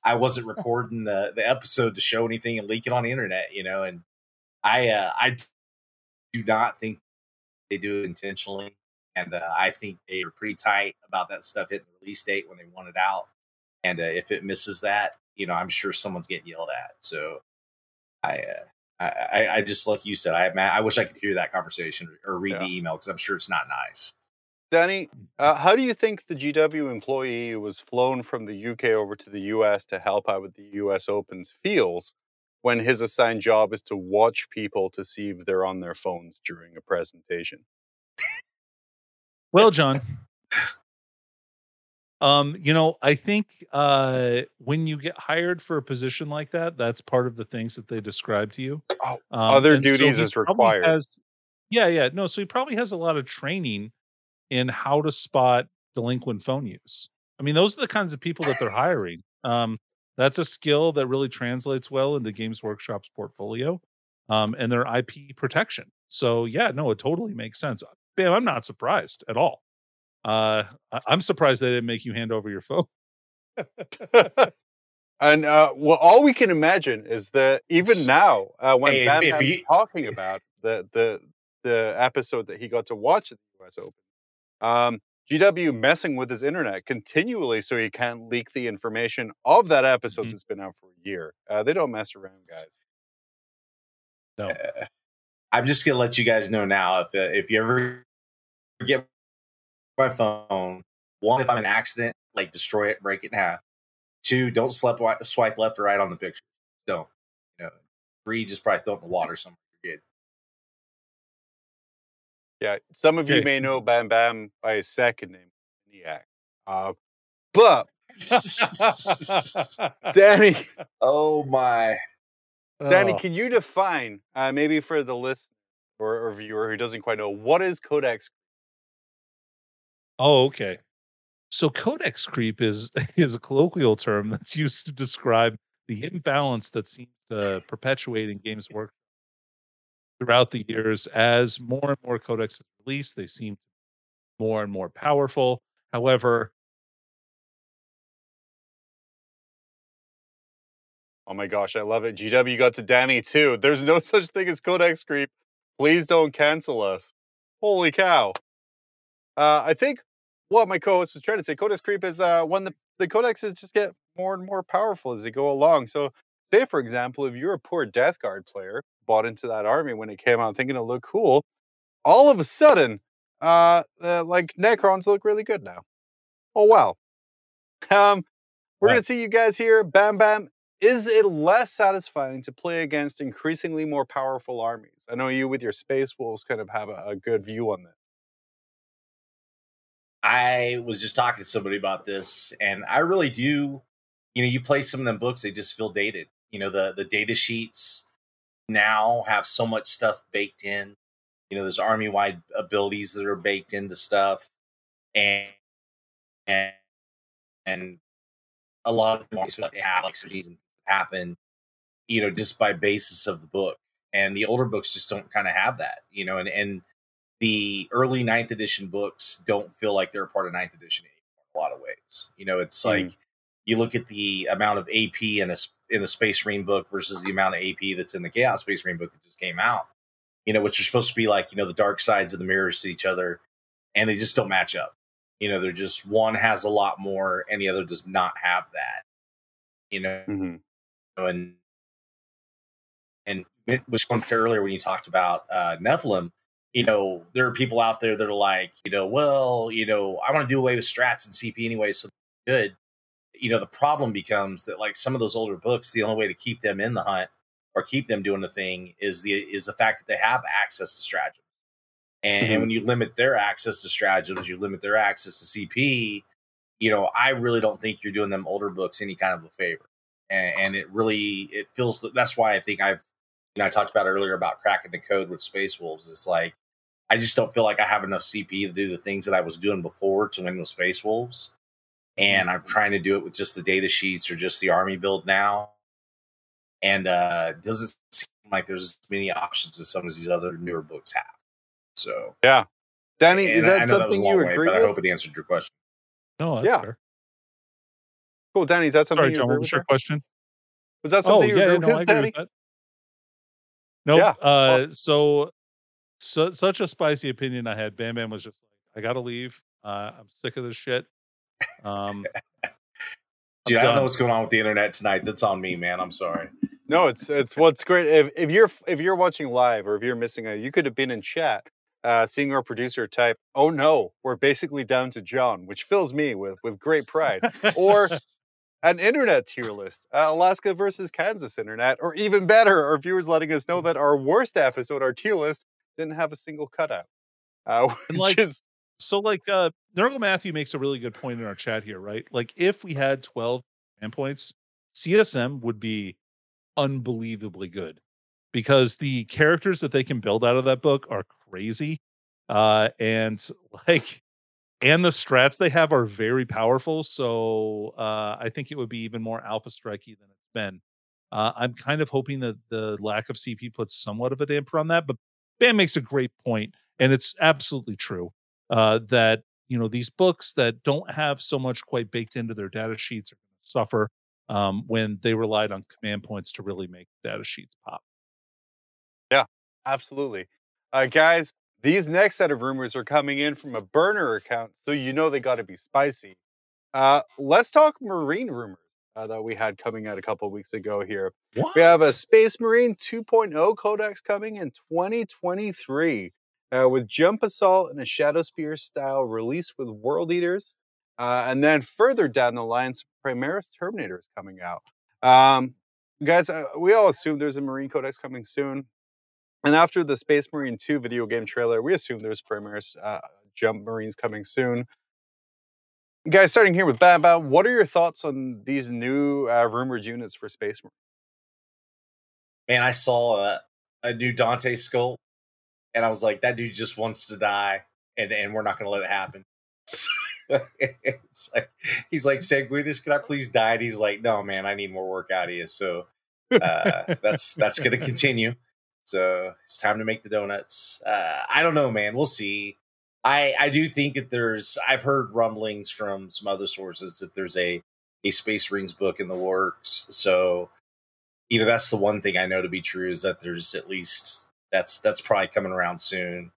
S4: I wasn't recording the the episode to show anything and leak it on the internet, you know. And I uh, I do not think they do it intentionally, and uh, I think they are pretty tight about that stuff hitting the release date when they want it out. And uh, if it misses that, you know, I'm sure someone's getting yelled at. So I. Uh, I, I, I just like you said. I I wish I could hear that conversation or read
S2: Yeah.
S4: the email because I'm sure it's not nice.
S2: Danny, uh, how do you think the GW employee who was flown from the UK over to the US to help out with the US Opens feels when his assigned job is to watch people to see if they're on their phones during a presentation?
S3: Well, John. Um, you know, I think uh when you get hired for a position like that, that's part of the things that they describe to you.
S2: Oh,
S3: Um,
S2: other
S3: so
S2: duties
S3: he's
S2: is required.
S3: has- yeah, yeah. No, so he probably has a lot of training in how to spot delinquent phone use. I mean, those are the kinds of people that they're hiring. Um, that's a skill that really translates well into Games Workshop's portfolio um, and their IP protection. So, yeah, no, it totally makes sense. Bam, I'm not surprised at all. Uh, I- I'm surprised they didn't make you hand over your phone.
S2: And uh, well, all we can imagine is that even now, uh, when
S4: Hey, if you-
S2: talking about the the the episode that he got to watch at the U.S. Open, um, GW messing with his internet continually so he can't leak the information of that episode
S3: Mhm.
S2: that's been out for a year. Uh, they don't mess around, guys.
S3: No.
S4: Uh, I'm just gonna let you guys know now if uh, if you ever get my phone, one if I'm an accident, like destroy it, break it in half. Two, don't swipe swipe left or right on the picture. Don't. You know. Three, just probably throw it in the water somewhere.
S2: Yeah, some of you
S3: Okay.
S2: may know Bam Bam by his second name, Niak. Uh, but. Danny,
S4: oh my!
S2: Danny,
S3: Oh.
S2: can you define, uh, maybe for the listener or, or viewer who doesn't quite know, what is Codex?
S3: Oh, okay. So codex creep is is a colloquial term that's used to describe the imbalance that seems to perpetuate in games work throughout the years as more and more codex is released. They seem more and more powerful. However,
S2: Oh my gosh, I love it. GW got to Danny too. There's no such thing as Codex creep. Please don't cancel us. Holy cow. Uh, I think what my co-host was trying to say, Codex creep is uh, when the, the codexes just get more and more powerful as they go along. So say, for example, if you're a poor Death Guard player, bought into that army when it came out thinking it looked cool, all of a sudden, uh, uh like Necrons look really good now. Oh wow. Um, we're
S3: Right.
S2: gonna see you guys here. Bam Bam. Is it less satisfying to play against increasingly more powerful armies? I know you with your Space Wolves kind of have a, a good view on this.
S4: I was just talking to somebody about this, and I really do. You know, you play some of them books; they just feel dated. You know, the the data sheets now have so much stuff baked in. You know, there's army wide abilities that are baked into stuff, and and and a lot of them like they have like cities happen. You know, just by basis of the book, and the older books just don't kind of have that. You know, and and the early ninth edition books don't feel like they're a part of ninth edition anymore in a lot of ways. You know, it's
S2: Mm.
S4: like you look at the amount of AP and in the Space Marine book versus the amount of AP that's in the Chaos Space Marine book that just came out. You know, which are supposed to be like you know the dark sides of the mirrors to each other, and they just don't match up. You know, they're just one has a lot more, and the other does not have that. You know,
S2: Mm-hmm.
S4: and and which went to earlier when you talked about uh, Nephilim, you know, there are people out there that are like, you know, well, you know, I want to do away with strats and CP anyway, so good. You know, the problem becomes that like some of those older books, the only way to keep them in the hunt or keep them doing the thing is the is the fact that they have access to stratagems. And,
S2: Mhm.
S4: and when you limit their access to stratagems, you limit their access to CP. You know, I really don't think you're doing them older books any kind of a favor and, and it really it feels that that's why I think I've you know I talked about earlier about cracking the code with Space Wolves. It's like I just don't feel like I have enough CP to do the things that I was doing before to win with Space Wolves, and I'm trying to do it with just the data sheets or just the army build now, and uh doesn't seem like there's as many options as some of these other newer books have. So yeah,
S2: Danny, is
S4: and I
S2: that
S4: know that was a
S2: something
S4: long
S2: you
S4: way,
S2: agree
S4: but I hope it answered your question.
S3: no, that's
S2: Yeah.
S3: fair.
S2: Cool, Danny, is that something
S3: Sorry,
S2: you
S3: John.
S2: agree
S3: What was your
S2: there?
S3: question?
S2: Was that
S3: Oh,
S2: something you
S3: yeah,
S2: agree
S3: no,
S2: with,
S3: I agree
S2: Danny?
S3: with that. No,
S2: Yeah,
S3: uh,
S2: awesome.
S3: so, so such a spicy opinion I had. Bam Bam was just like, I gotta leave. Uh, I'm sick of this shit. Um,
S4: Dude, I don't know what's going on with the internet tonight. That's on me, man. I'm sorry.
S2: No, it's it's what's great. If if you're if you're watching live or if you're missing a, you could have been in chat, uh, seeing our producer type, "Oh no, we're basically down to John," which fills me with with great pride. or an internet tier list, uh, Alaska versus Kansas internet, or even better, our viewers letting us know that our worst episode, our tier list, didn't have a single cutout, uh, which
S3: like,
S2: is
S3: so like uh Nurgle Matthew makes a really good point in our chat here, right? Like if we had 12 command points, CSM would be unbelievably good because the characters that they can build out of that book are crazy. Uh and like and the strats they have are very powerful. So uh I think it would be even more alpha strikey than it's been. Uh, I'm kind of hoping that the lack of CP puts somewhat of a damper on that, but Bam makes a great point, and it's absolutely true uh, that you know these books that don't have so much quite baked into their data sheets are going to suffer um, when they relied on command points to really make data sheets pop.
S2: Yeah, absolutely. Uh, guys, these next set of rumors are coming in from a burner account, so you know they got to be spicy. Uh, let's talk marine rumors uh, that we had coming out a couple of weeks ago here.
S3: What?
S2: We have a Space Marine 2.0 codex coming in 2023 uh, with Jump Assault and a Shadowspear style release with World Eaters. Uh, and then further down the line, Primaris Terminators coming out. Um, guys, uh, we all assume there's a Marine Codex coming soon. And after the Space Marine 2 video game trailer, we assume there's Primaris uh, Jump Marines coming soon. Guys, starting here with Bam, what are your thoughts on these new uh, rumored units for Space Marine?
S4: Man, I saw a, a new Dante skull, and I was like, that dude just wants to die, and and we're not going to let it happen. it's like he's like, Sanguinius, can I please die? And he's like, no, man, I need more work out of you. So uh, that's that's going to continue. So it's time to make the donuts. Uh, I don't know, man. We'll see. I I do think that there's. I've heard rumblings from some other sources that there's a a Space Marines book in the works. So you know that's the one thing I know to be true is that there's at least that's that's probably coming around soon.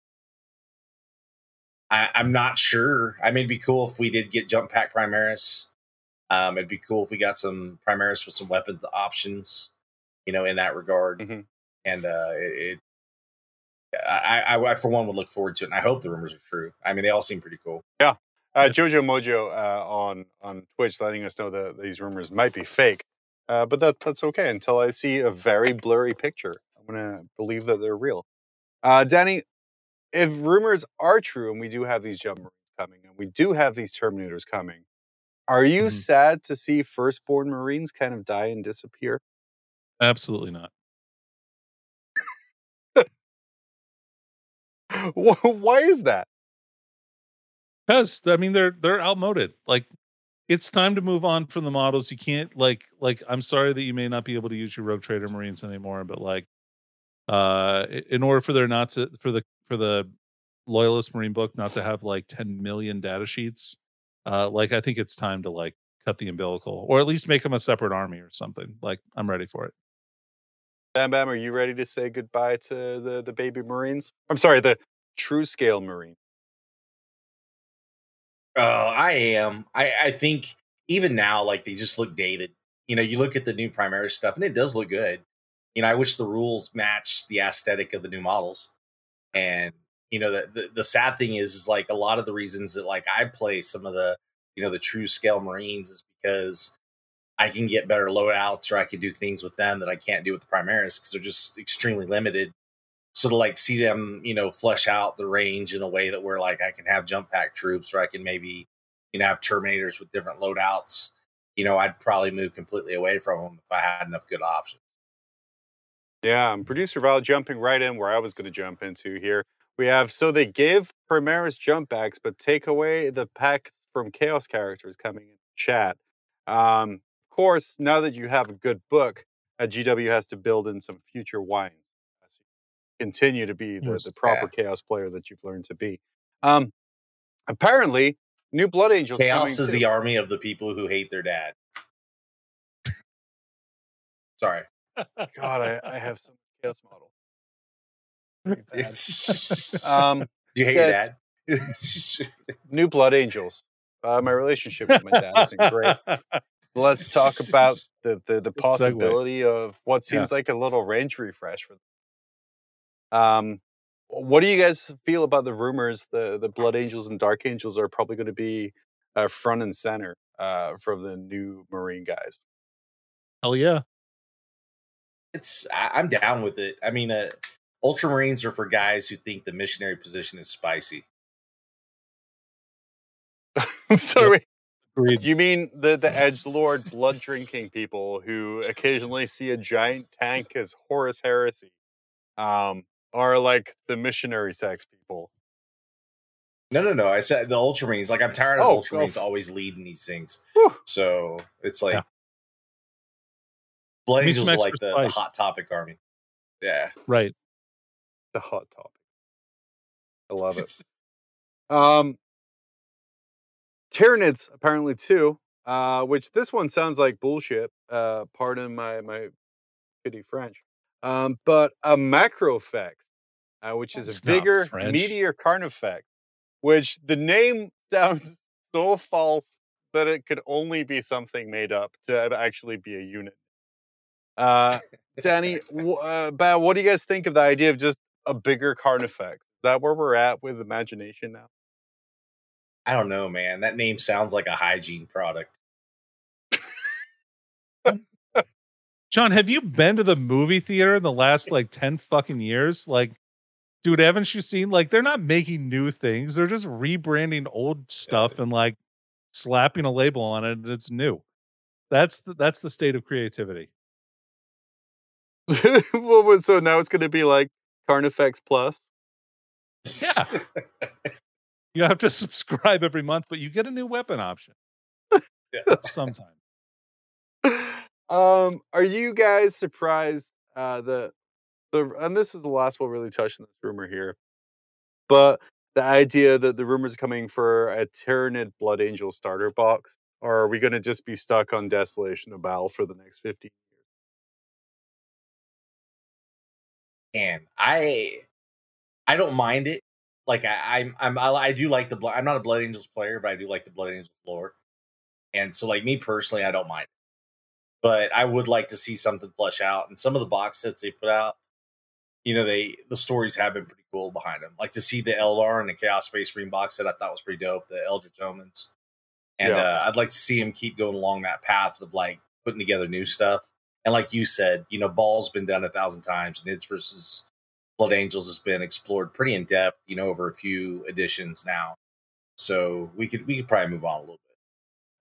S4: I, I'm not sure. I mean, it'd be cool if we did get Jump Pack Primaris. Um, it'd be cool if we got some Primaris with some weapons options, you know, in that regard.
S2: Mhm.
S4: And uh, it, it I, I, I, for one, would look forward to it. And I hope the rumors are true. I mean, they all seem pretty cool. Yeah.
S2: Uh, Jojo Mojo uh, on on Twitch letting us know that these rumors might be fake, uh, but that that's okay until I see a very blurry picture. I'm gonna believe that they're real. Uh, Danny, if rumors are true and we do have these jump marines coming and we do have these terminators coming, are you
S3: Mhm.
S2: sad to see firstborn marines kind of die and disappear?
S3: Absolutely not.
S2: Why is that?
S3: Because I mean they're they're outmoded. Like it's time to move on from the models. You can't like like I'm sorry that you may not be able to use your rogue trader marines anymore, but like uh in order for there not to for the for the loyalist marine book not to have like 10 million data sheets, uh like I think it's time to like cut the umbilical or at least make them a separate army or something. Like I'm ready for it.
S2: Bam Bam, are you ready to say goodbye to the the baby marines? I'm sorry, the true scale marine.
S4: Oh, I am. I, I think even now, like they just look dated. You know, you look at the new Primaris stuff, and it does look good. You know, I wish the rules matched the aesthetic of the new models. And you know, the, the the sad thing is, is like a lot of the reasons that like I play some of the you know the true scale Marines is because I can get better loadouts or I can do things with them that I can't do with the Primaris because they're just extremely limited. So to like see them, you know, flesh out the range in a way that where like I can have jump pack troops or I can maybe, you know, have terminators with different loadouts, you know, I'd probably move completely away from them if I had enough good options.
S2: Yeah, and producer Val jumping right in where I was going to jump into here. We have so they give Primaris jump backs, but take away the packs from Chaos characters coming in chat. Um, of course, now that you have a good book, uh, GW has to build in some future wines. Continue to be the, the proper Chaos player that you've learned to be. Um, apparently, new Blood Angels.
S4: Chaos is
S2: too.
S4: the army of the people who hate their dad. Sorry.
S2: God, I, I have some Chaos model. Um,
S4: Do you hate
S2: Yes.
S4: your dad?
S2: new Blood Angels. Uh, my relationship with my dad isn't great. Let's talk about the the, the possibility of what
S3: Yeah.
S2: seems like a little range refresh for them. Um, what do you guys feel about the rumors the the Blood Angels and Dark Angels are probably going to be uh, front and center uh, from the new Marine guys?
S3: Hell yeah.
S4: It's I, I'm down with it. I mean, uh, Ultramarines are for guys who think the missionary position is spicy.
S2: I'm sorry.
S3: Agreed.
S2: You mean the the edge lord blood drinking people who occasionally see a giant tank as Horus Heresy, um, are like the missionary sex people.
S4: No, no, no. I said the Ultramarines. Like I'm tired of
S2: Oh,
S4: Ultramarines
S2: oh.
S4: always leading these things.
S2: Whew.
S4: So it's like
S3: Yeah.
S4: Blood
S3: Give me
S4: Angels are like the, the hot topic army. Yeah.
S3: Right.
S2: The hot topic. I love it. Um, Tyranids apparently too uh, which this one sounds like bullshit. Uh, pardon my my shitty French. Um, but a macrofex, uh, which is
S3: That's
S2: a bigger
S3: French.
S2: meteor carnifex, which the name sounds so false that it could only be something made up to actually be a unit. Uh, Danny, w- uh, Bao, what do you guys think of the idea of just a bigger carnifex? Is that where we're at with imagination now?
S4: I don't know, man. That name sounds like a hygiene product.
S3: John, have you been to the movie theater in the last like 10 fucking years? Like, dude, haven't you seen like they're not making new things, they're just rebranding old stuff and like slapping a label on it and it's new. That's the, that's the state of creativity.
S2: well, so now it's going to be like Carnifex Plus.
S3: Yeah. You have to subscribe every month, but you get a new weapon option
S4: Yeah.
S3: sometime.
S2: um, are you guys surprised uh, the the and this is the last we'll really touch on this rumor here, but the idea that the rumors coming for a Tyranid Blood Angel starter box, or are we going to just be stuck on Desolation of Baal for the next fifteen
S4: and I I don't mind it. Like I I'm, I'm I, I do like the blood. I'm not a Blood Angels player, but I do like the Blood Angels lore. And so, like me personally, I don't mind. it. But I would like to see something flesh out. And some of the box sets they put out, you know, they the stories have been pretty cool behind them. Like to see the Eldar and the Chaos Space Marine box set, I thought was pretty dope. The Eldritch Omens, and
S2: Yeah.
S4: uh, I'd like to see him keep going along that path of like putting together new stuff. And like you said, you know, Baal's been done a thousand times. Nids versus Blood Angels has been explored pretty in depth, you know, over a few editions now. So we could we could probably move on a little bit.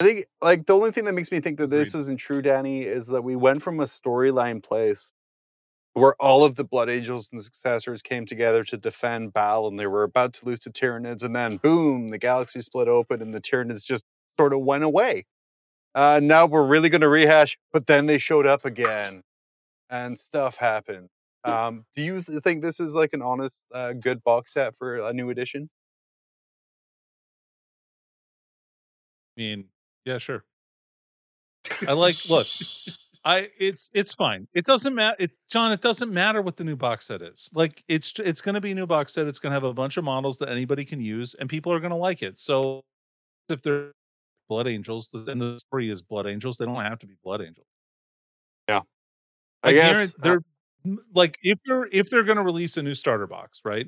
S2: I think like the only thing that makes me think that this isn't true, Danny, is that we went from a storyline place where all of the Blood Angels and the successors came together to defend Baal and they were about to lose to Tyranids, and then boom, the galaxy split open, and the Tyranids just sort of went away. Uh, now we're really going to rehash, but then they showed up again, and stuff happened. Um, do you th- think this is like an honest, uh, good box set for a new edition?
S3: I mean, yeah, sure. I like look, I it's it's fine. It doesn't matter. It John, it doesn't matter what the new box set is. Like it's it's going to be a new box set. It's going to have a bunch of models that anybody can use, and people are going to like it. So if they're Blood Angels, and the story is Blood Angels, they don't have to be Blood Angels.
S2: I
S3: I
S2: guess uh,
S3: they're m- like if they're if they're going to release a new starter box, right?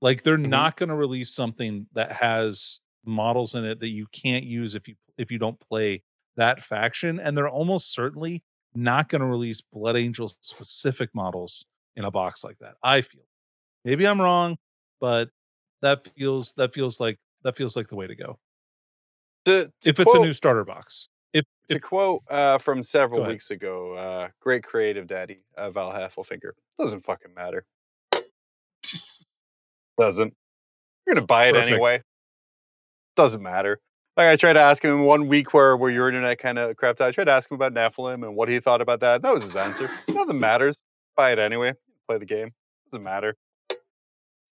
S3: Like they're
S2: Mhm.
S3: not going to release something that has models in it that you can't use if you if you don't play that faction, and they're almost certainly not going to release Blood Angel specific models in a box like that. I feel maybe I'm wrong, but that feels that feels like that feels like the way to go.
S2: To, to
S3: If it's a new starter box, if
S2: to
S3: if
S2: quote uh, from several weeks ago, uh, great creative daddy, uh, Val Heffelfinger, doesn't fucking matter. Doesn't. You're gonna buy it
S3: Perfect.
S2: anyway. Doesn't matter. Like I tried to ask him one week where where your internet kind of crapped out. I tried to ask him about Nephilim and what he thought about that. That was his answer. Nothing matters. Buy it anyway. Play the game. Doesn't matter.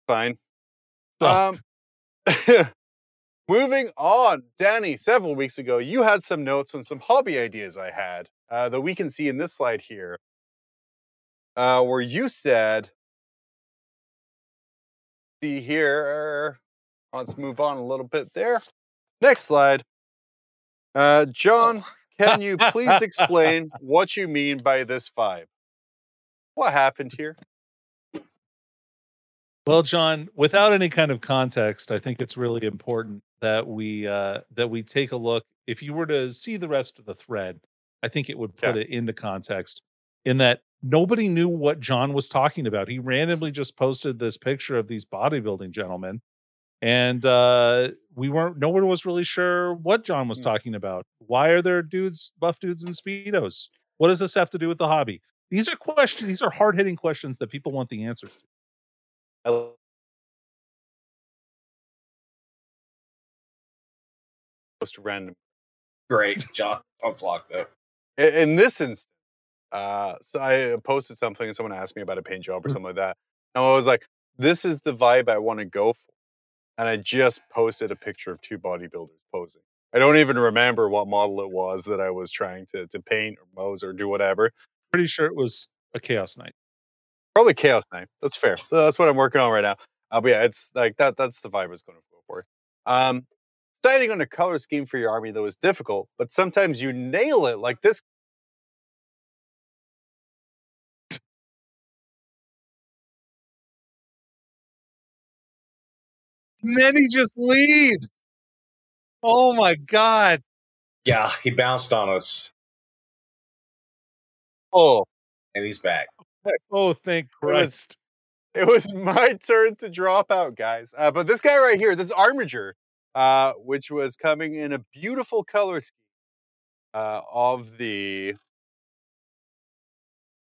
S2: Fine. Um, moving on, Danny. Several weeks ago, you had some notes on some hobby ideas I had uh, that we can see in this slide here, uh, where you said, "See here." Let's move on a little bit there. Next slide. Uh, John, can you please explain what you mean by this vibe? What happened here?
S3: Well, John, without any kind of context, I think it's really important that we uh, that we take a look. If you were to see the rest of the thread, I think it would put
S2: Yeah.
S3: it into context. In that nobody knew what John was talking about. He randomly just posted this picture of these bodybuilding gentlemen, and uh, we weren't. No one was really sure what John was
S2: Hmm.
S3: talking about. Why are there dudes, buff dudes in speedos? What does this have to do with the hobby? These are questions. These are hard hitting questions that people want the answers to.
S2: I most random
S4: Great, John. I'm locked up.
S2: I- in this instance, uh, so I posted something and someone asked me about a paint job or something like that. And I was like, this is the vibe I want to go for. And I just posted a picture of two bodybuilders posing. I don't even remember what model it was that I was trying to to paint or pose or do whatever.
S3: Pretty sure it was a Chaos Knight.
S2: Probably Chaos Knight. That's fair. That's what I'm working on right now. Uh, but yeah, it's like that. That's the vibe I was going to go for. Um, deciding on a color scheme for your army though is difficult, but sometimes you nail it. Like this.
S3: And then he just leaves. Oh my god.
S4: Yeah, he bounced on us,
S2: Oh,
S4: and he's back.
S3: Oh, thank
S2: was-
S3: Christ.
S2: it was my turn to drop out, guys. Uh, but this guy right here, this Armiger, uh, which was coming in a beautiful color scheme uh, of the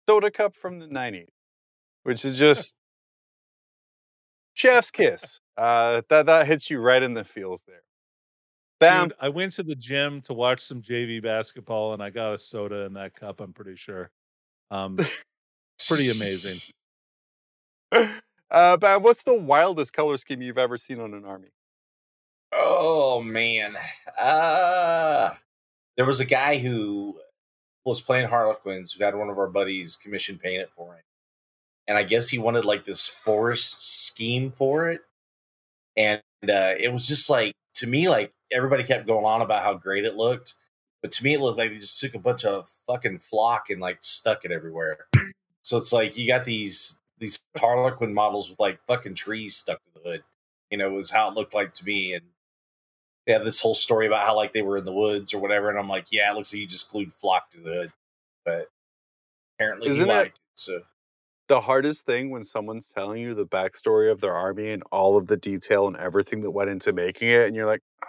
S2: soda cup from the 90s, which is just chef's kiss. Uh, that that hits you right in the feels there. Bam.
S3: Dude, I went to the gym to watch some JV basketball and I got a soda in that cup, I'm pretty sure. Um, pretty amazing.
S2: Uh, Bam, what's the wildest color scheme you've ever seen on an army?
S4: Oh man. Uh there was a guy who was playing Harlequins who had one of our buddies commission paint it for him. And I guess he wanted like this forest scheme for it. And uh it was just like to me like everybody kept going on about how great it looked. But to me it looked like they just took a bunch of fucking flock and like stuck it everywhere. So it's like you got these these Harlequin models with like fucking trees stuck to the hood. You know, was how it looked like to me. And they had this whole story about how like they were in the woods or whatever. And I'm like, yeah, it looks like you just glued flock to the hood. But apparently
S2: Isn't
S4: he
S2: it-
S4: liked it. So
S2: the hardest thing when someone's telling you the backstory of their army and all of the detail and everything that went into making it, and you're like, "Oh,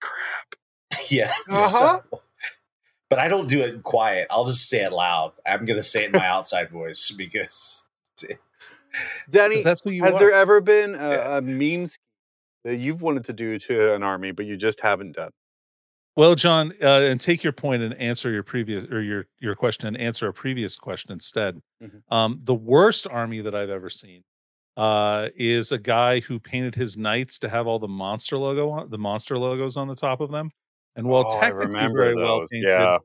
S2: crap.
S4: yeah.
S2: Uh-huh.
S4: so- but I don't do it quiet. I'll just say it loud. I'm gonna say it in my outside voice because it's,
S2: Danny,
S3: 'Cause that's who you
S2: has
S3: are.
S2: there ever been a,
S4: Yeah.
S2: a meme scheme that you've wanted to do to an army, but you just haven't done?
S3: Well, John, uh, and take your point and answer your previous or your your question and answer a previous question instead.
S2: Mhm.
S3: Um, the worst army that I've ever seen uh, is a guy who painted his knights to have all the monster logo on the monster logos on the top of them. And while
S2: Oh,
S3: technically very well painted,
S2: yeah.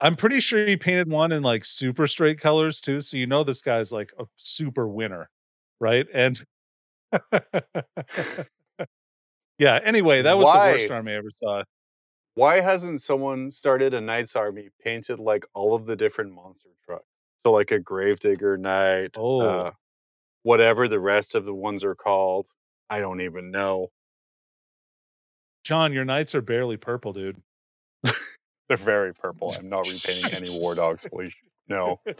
S3: I'm pretty sure he painted one in like super straight colors too. So you know this guy's like a super winner, right? And yeah. Anyway, that was the worst
S2: Why?
S3: army I ever saw.
S2: Why hasn't someone started a knight's army painted like all of the different monster trucks? So like a gravedigger knight,
S3: Oh.
S2: uh, whatever the rest of the ones are called. I don't even know.
S3: John, your knights are barely purple, dude.
S2: They're very purple. I'm not repainting any war dogs. Please, no.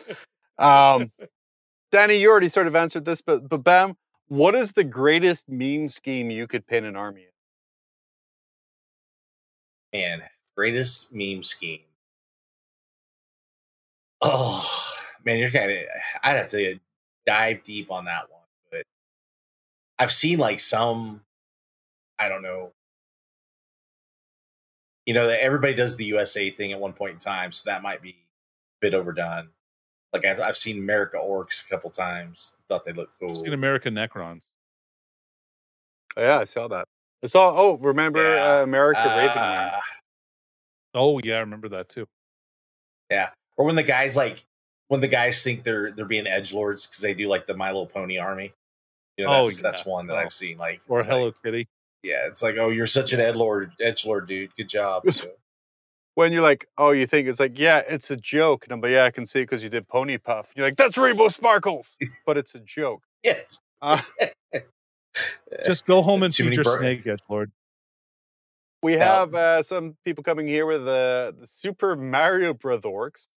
S2: Um, Danny, you already sort of answered this, but but Bam, what is the greatest meme scheme you could pin an army in?
S4: man, greatest meme scheme. Oh man, you're kind of. I'd have to dive deep on that one, but I've seen like some. I don't know. You know that everybody does the USA thing at one point in time, so that might be a bit overdone. Like I've I've seen America Orcs a couple times. Thought they looked cool.
S3: I've seen American Necrons.
S2: Oh, yeah, I saw that. I saw. Oh, remember
S4: Yeah.
S2: uh, America Raven?
S4: Uh,
S3: Oh yeah, I remember that too.
S4: Yeah, or when the guys like when the guys think they're they're being edge lords because they do like the My Little Pony army. You know,
S3: Oh,
S4: that's, that's one that
S3: Oh.
S4: I've seen. Like,
S3: Or
S4: it's like-
S3: Hello Kitty.
S4: yeah, it's like, oh, you're such an edge lord, edge lord, dude. Good job. So,
S2: When you're like, oh, you think it's like, yeah, it's a joke. And I'm like, yeah, I can see it because you did Pony Puff. You're like, that's Rainbow Sparkles, but it's a joke.
S4: yes,
S2: Uh,
S3: Just go home and
S4: Too
S3: feed your
S4: bro-
S3: snake, Edge Lord.
S2: we have uh, some people coming here with uh, the Super Mario Brothers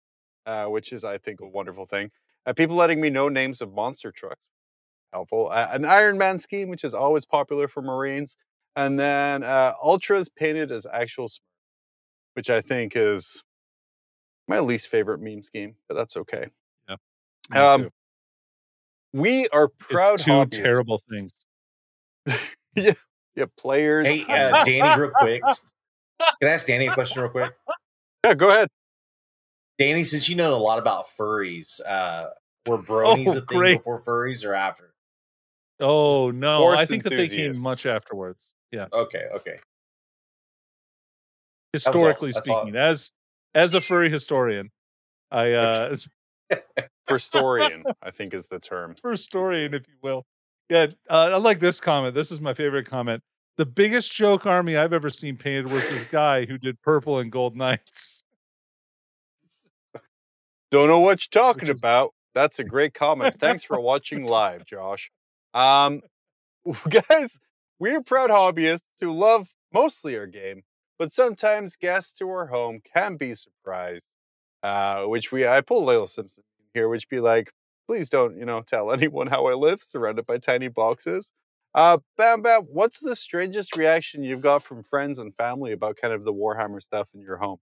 S2: uh, which is, I think, a wonderful thing. Uh, people letting me know names of monster trucks. Helpful. Uh, an Iron Man scheme, which is always popular for Marines. And then uh, Ultras painted as actual Smurf, which I think is my least favorite meme scheme, but that's okay.
S3: Me
S2: Um,
S3: too.
S2: We are proud
S3: It's two
S2: hobbyists.
S3: terrible things.
S2: yeah, Yeah. players.
S4: Hey, uh, Danny, real quick. Can I ask Danny a question real quick?
S2: yeah, go ahead.
S4: Danny, since you know a lot about furries, uh, were bronies
S3: Oh,
S4: a thing
S3: great.
S4: before furries or after?
S3: Oh no, I
S2: Horse
S3: think that they came much afterwards. Yeah.
S4: Okay, okay.
S3: Historically
S4: that's all.
S3: speaking, as as a furry historian, I uh
S2: Historian, I think is the term.
S3: for historian, if you will. Yeah, uh, I like this comment. This is my favorite comment. The biggest joke army I've ever seen painted was this guy who did purple and gold knights.
S2: Don't know what you're talking
S3: is-
S2: about. That's a great comment. Thanks for watching live, Josh. Um, guys, we're proud hobbyists who love mostly our game, but sometimes guests to our home can be surprised. Uh, which we I pull Layla Simpson here, which be like, please don't, you know, tell anyone how I live, surrounded by tiny boxes. Uh, Bam Bam, what's the strangest reaction you've got from friends and family about kind of the Warhammer stuff in your home?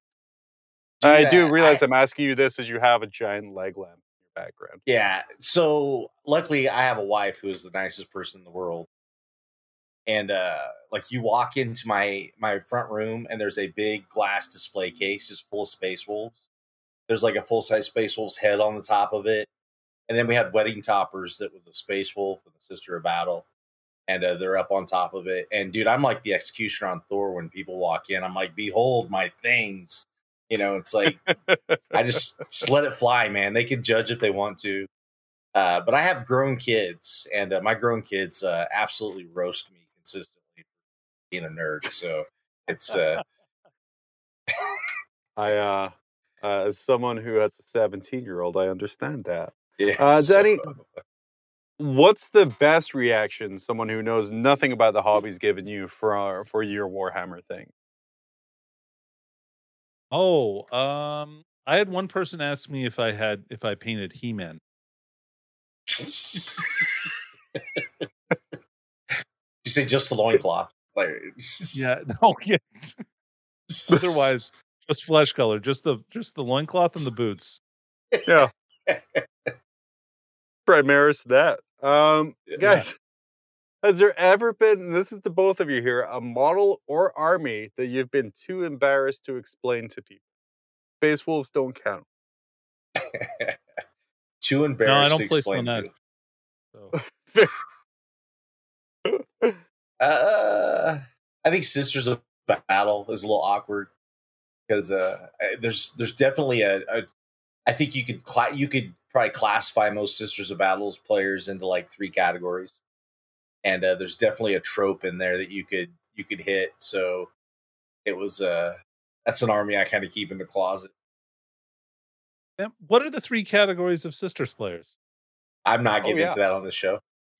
S2: I do realize
S4: I-
S2: I'm asking you this as you have a giant leg lamp in your background.
S4: Yeah. So luckily, I have a wife who is the nicest person in the world. And uh, like you walk into my my front room, and there's a big glass display case just full of space wolves. There's like a full size space wolf's head on the top of it, and then we had wedding toppers that was a space wolf and the sister of battle, and uh, they're up on top of it. And dude, I'm like the executioner on Thor when people walk in. I'm like, behold my things. You know, it's like I just, just let it fly, man. They can judge if they want to. Uh, but I have grown kids, and uh, my grown kids uh, absolutely roast me consistently for being a nerd. So it's uh,
S2: I, uh, uh, as someone who has a 17 year old, I understand that.
S4: yeah.
S2: Uh,
S4: so-
S2: What's the best reaction someone who knows nothing about the hobbies given you for for your Warhammer thing?
S3: Oh, um, I had one person ask me if I had if I painted He-Man.
S4: you say just the loincloth. Like,
S3: Yeah, no, yeah. Otherwise, just flesh color, just the just the loincloth and the boots.
S2: Yeah. Primaris that. Um,
S4: Yeah.
S2: guys, has there ever been, and this is to both of you here, a model or army that you've been too embarrassed to explain to people? Space Wolves don't count.
S4: too embarrassed.
S3: No, I don't
S4: to
S3: place
S4: explain
S3: on that. So,
S4: you. Uh, I think Sisters of Battle is a little awkward because uh, there's there's definitely a, a I think you could cla- you could probably classify most Sisters of Battles players into like three categories, and uh, there's definitely a trope in there that you could you could hit. So it was uh that's an army I kind of keep in the closet.
S3: and what are the three categories of sisters players?
S4: I'm not
S2: Oh,
S4: getting
S2: yeah.
S4: into that on the show.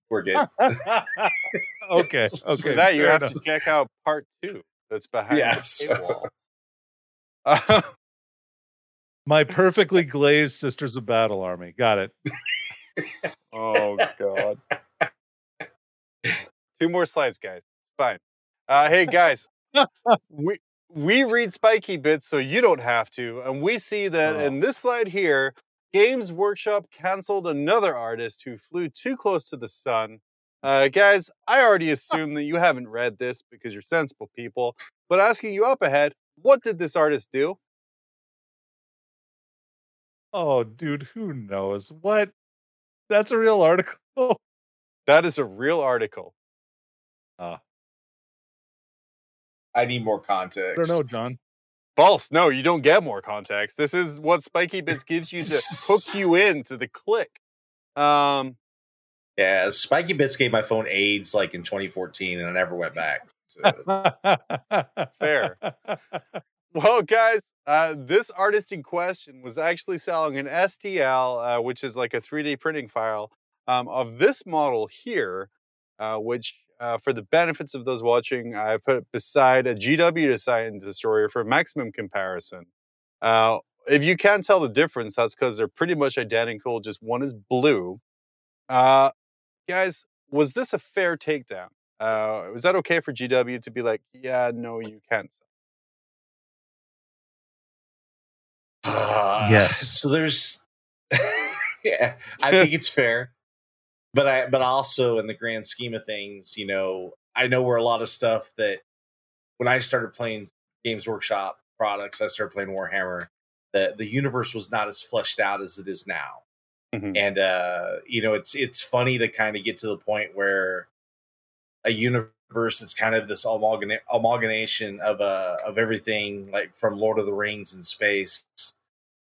S4: We're good.
S3: okay,
S2: For
S3: okay.
S2: that, you have
S3: enough.
S2: to check out part two that's behind
S4: Yes.
S2: the paywall. Uh,
S3: My perfectly glazed Sisters of Battle army. Got it.
S2: oh, God. Two more slides, guys. Fine. Uh, hey, guys, we we read spiky bits so you don't have to, and we see that
S3: Oh.
S2: in this slide here, Games Workshop canceled another artist who flew too close to the sun. Uh, guys, I already assume that you haven't read this because you're sensible people, but asking you up ahead, what did this artist do?
S3: Oh, dude, who knows? What? That's a real article.
S2: That is a real article.
S4: I need more context.
S3: I
S4: context.
S3: don't know, John.
S2: False. No, you don't get more context. This is what Spiky Bits gives you to hook you into the click. Um,
S4: Yeah, Spiky Bits gave my phone AIDS like in 2014, and I never went back. So,
S2: Fair. Well, guys, uh, this artist in question was actually selling an STL, uh, which is like a 3D printing file um, of this model here, uh, which, uh, for the benefits of those watching, I put it beside a GW Science Destroyer for maximum comparison. Uh, if you can't tell the difference, that's because they're pretty much identical, just one is blue. Uh, guys, was this a fair takedown? Uh, was that okay for GW to be like, yeah, no, you can't sell?
S3: Yes.
S4: So there's, yeah, I think it's fair, but I, but also in the grand scheme of things, you know, I know where a lot of stuff that when I started playing Games Workshop products, I started playing Warhammer. The the universe was not as fleshed out as it is now.
S2: Mhm.
S4: and uh you know it's it's funny to kind of get to the point where a universe that's kind of this amalgama- amalgamation of uh of everything, like from Lord of the Rings in space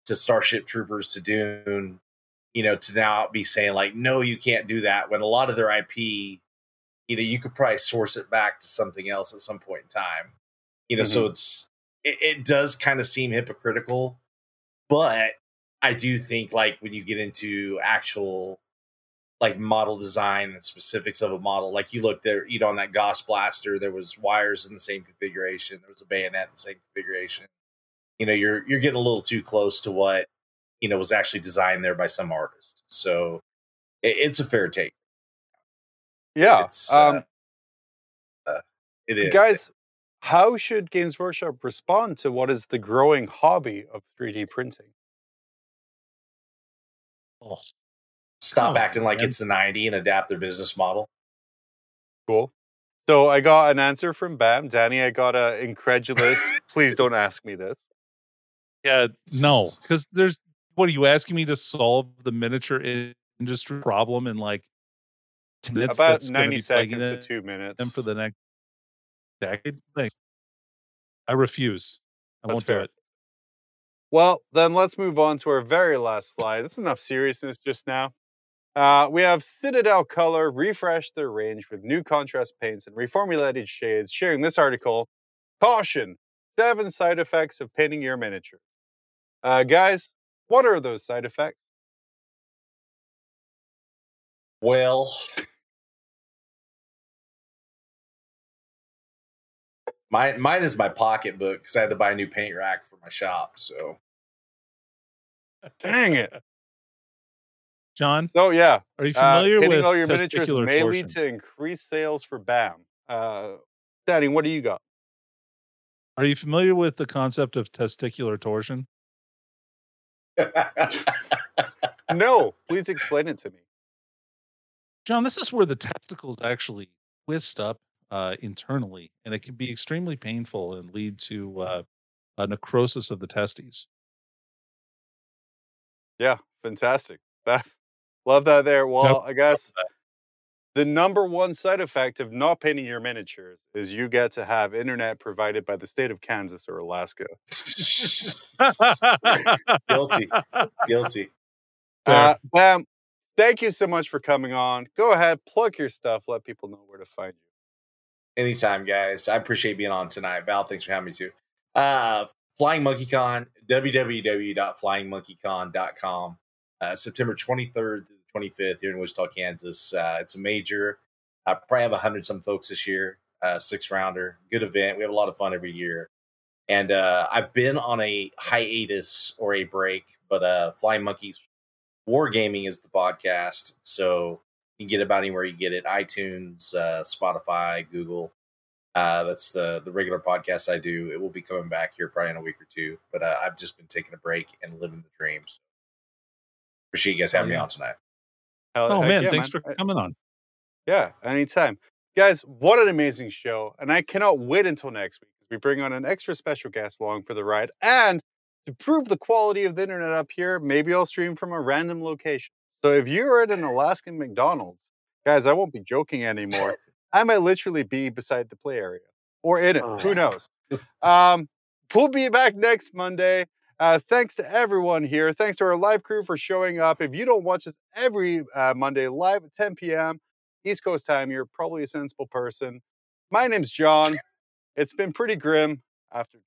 S4: to Starship Troopers to Dune. You know, to now be saying like, no, you can't do that. When a lot of their IP, you know, you could probably source it back to something else at some point in time. You know, so mm-hmm. it's it, it does kind of seem hypocritical, but I do think like when you get into actual like model design and specifics of a model, like you look there, you know, on that Gauss blaster, there was wires in the same configuration, there was a bayonet in the same configuration. You know, you're you're getting a little too close to what you know was actually designed there by some artist. So it, it's a fair take.
S2: Yeah.
S4: It's,
S2: um,
S4: uh, uh, it is
S2: guys, how should Games Workshop respond to what is the growing hobby of 3D printing?
S3: Oh,
S4: stop
S3: come
S4: acting
S3: on,
S4: like it's the 90 and adapt their business model.
S2: Cool. So I got an answer from Bam. Danny, I got a incredulous, please don't ask me this.
S3: yeah, no, because there's what are you asking me to solve the miniature industry problem in like 10 minutes?
S2: About 90 seconds to two minutes.
S3: them for the next decade? Thanks. I refuse. I
S2: That's
S3: won't
S2: fair.
S3: do it.
S2: Well, then let's move on to our very last slide. That's enough seriousness just now. Uh, we have Citadel Color refreshed their range with new contrast paints and reformulated shades, sharing this article Caution Seven Side Effects of Painting Your Miniature. Uh, guys, what are those side effects?
S4: Well, mine mine is my pocketbook because I had to buy a new paint rack for my shop. So
S2: Dang it.
S3: John,
S2: So, yeah,
S3: are you
S2: uh,
S3: familiar
S2: painting
S3: with
S2: all your miniatures may
S3: torsion?
S2: lead to increased sales for BAM. Uh, Danny, what do you got?
S3: Are you familiar with the concept of testicular torsion?
S2: No, please explain it to me.
S3: John, this is where the testicles actually twist up uh, internally, and it can be extremely painful and lead to uh, a necrosis of the testes.
S2: Yeah, fantastic. That, love that there. Well, I guess the number one side effect of not painting your miniatures is you get to have internet provided by the state of Kansas or Alaska.
S4: Guilty. Guilty.
S2: Uh, Bam, thank you so much for coming on. Go ahead, plug your stuff, let people know where to find you.
S4: Anytime, guys. I appreciate being on tonight. Val, thanks for having me too. Uh, Flying Monkey Con, www.flyingmonkeycon.com. Uh, September 23rd to the 25th here in Wichita, Kansas. Uh, it's a major. I probably have 100 some folks this year, uh, six rounder. Good event. We have a lot of fun every year. And uh, I've been on a hiatus or a break, but uh, Flying Monkeys Wargaming is the podcast. So you can get it about anywhere you get it iTunes, uh, Spotify, Google. Uh, that's the the regular podcast I do. It will be coming back here probably in a week or two. But uh, I've just been taking a break and living the dreams. Appreciate you guys having me
S3: yeah.
S4: on tonight.
S2: Hell-
S3: Oh man,
S2: yeah,
S3: thanks
S2: man.
S3: for coming on.
S2: Yeah, anytime. Guys, what an amazing show. And I cannot wait until next week we bring on an extra special guest along for the ride. And to prove the quality of the internet up here, maybe I'll stream from a random location. So if you're at an Alaskan McDonald's, guys, I won't be joking anymore. I might literally be beside the play area or in it. Who
S4: Oh.
S2: knows? Um, we'll be back next Monday. Uh, thanks to everyone here. Thanks to our live crew for showing up. If you don't watch us every uh, Monday live at 10 p.m. East Coast time, you're probably a sensible person. My name's John. It's been pretty grim after.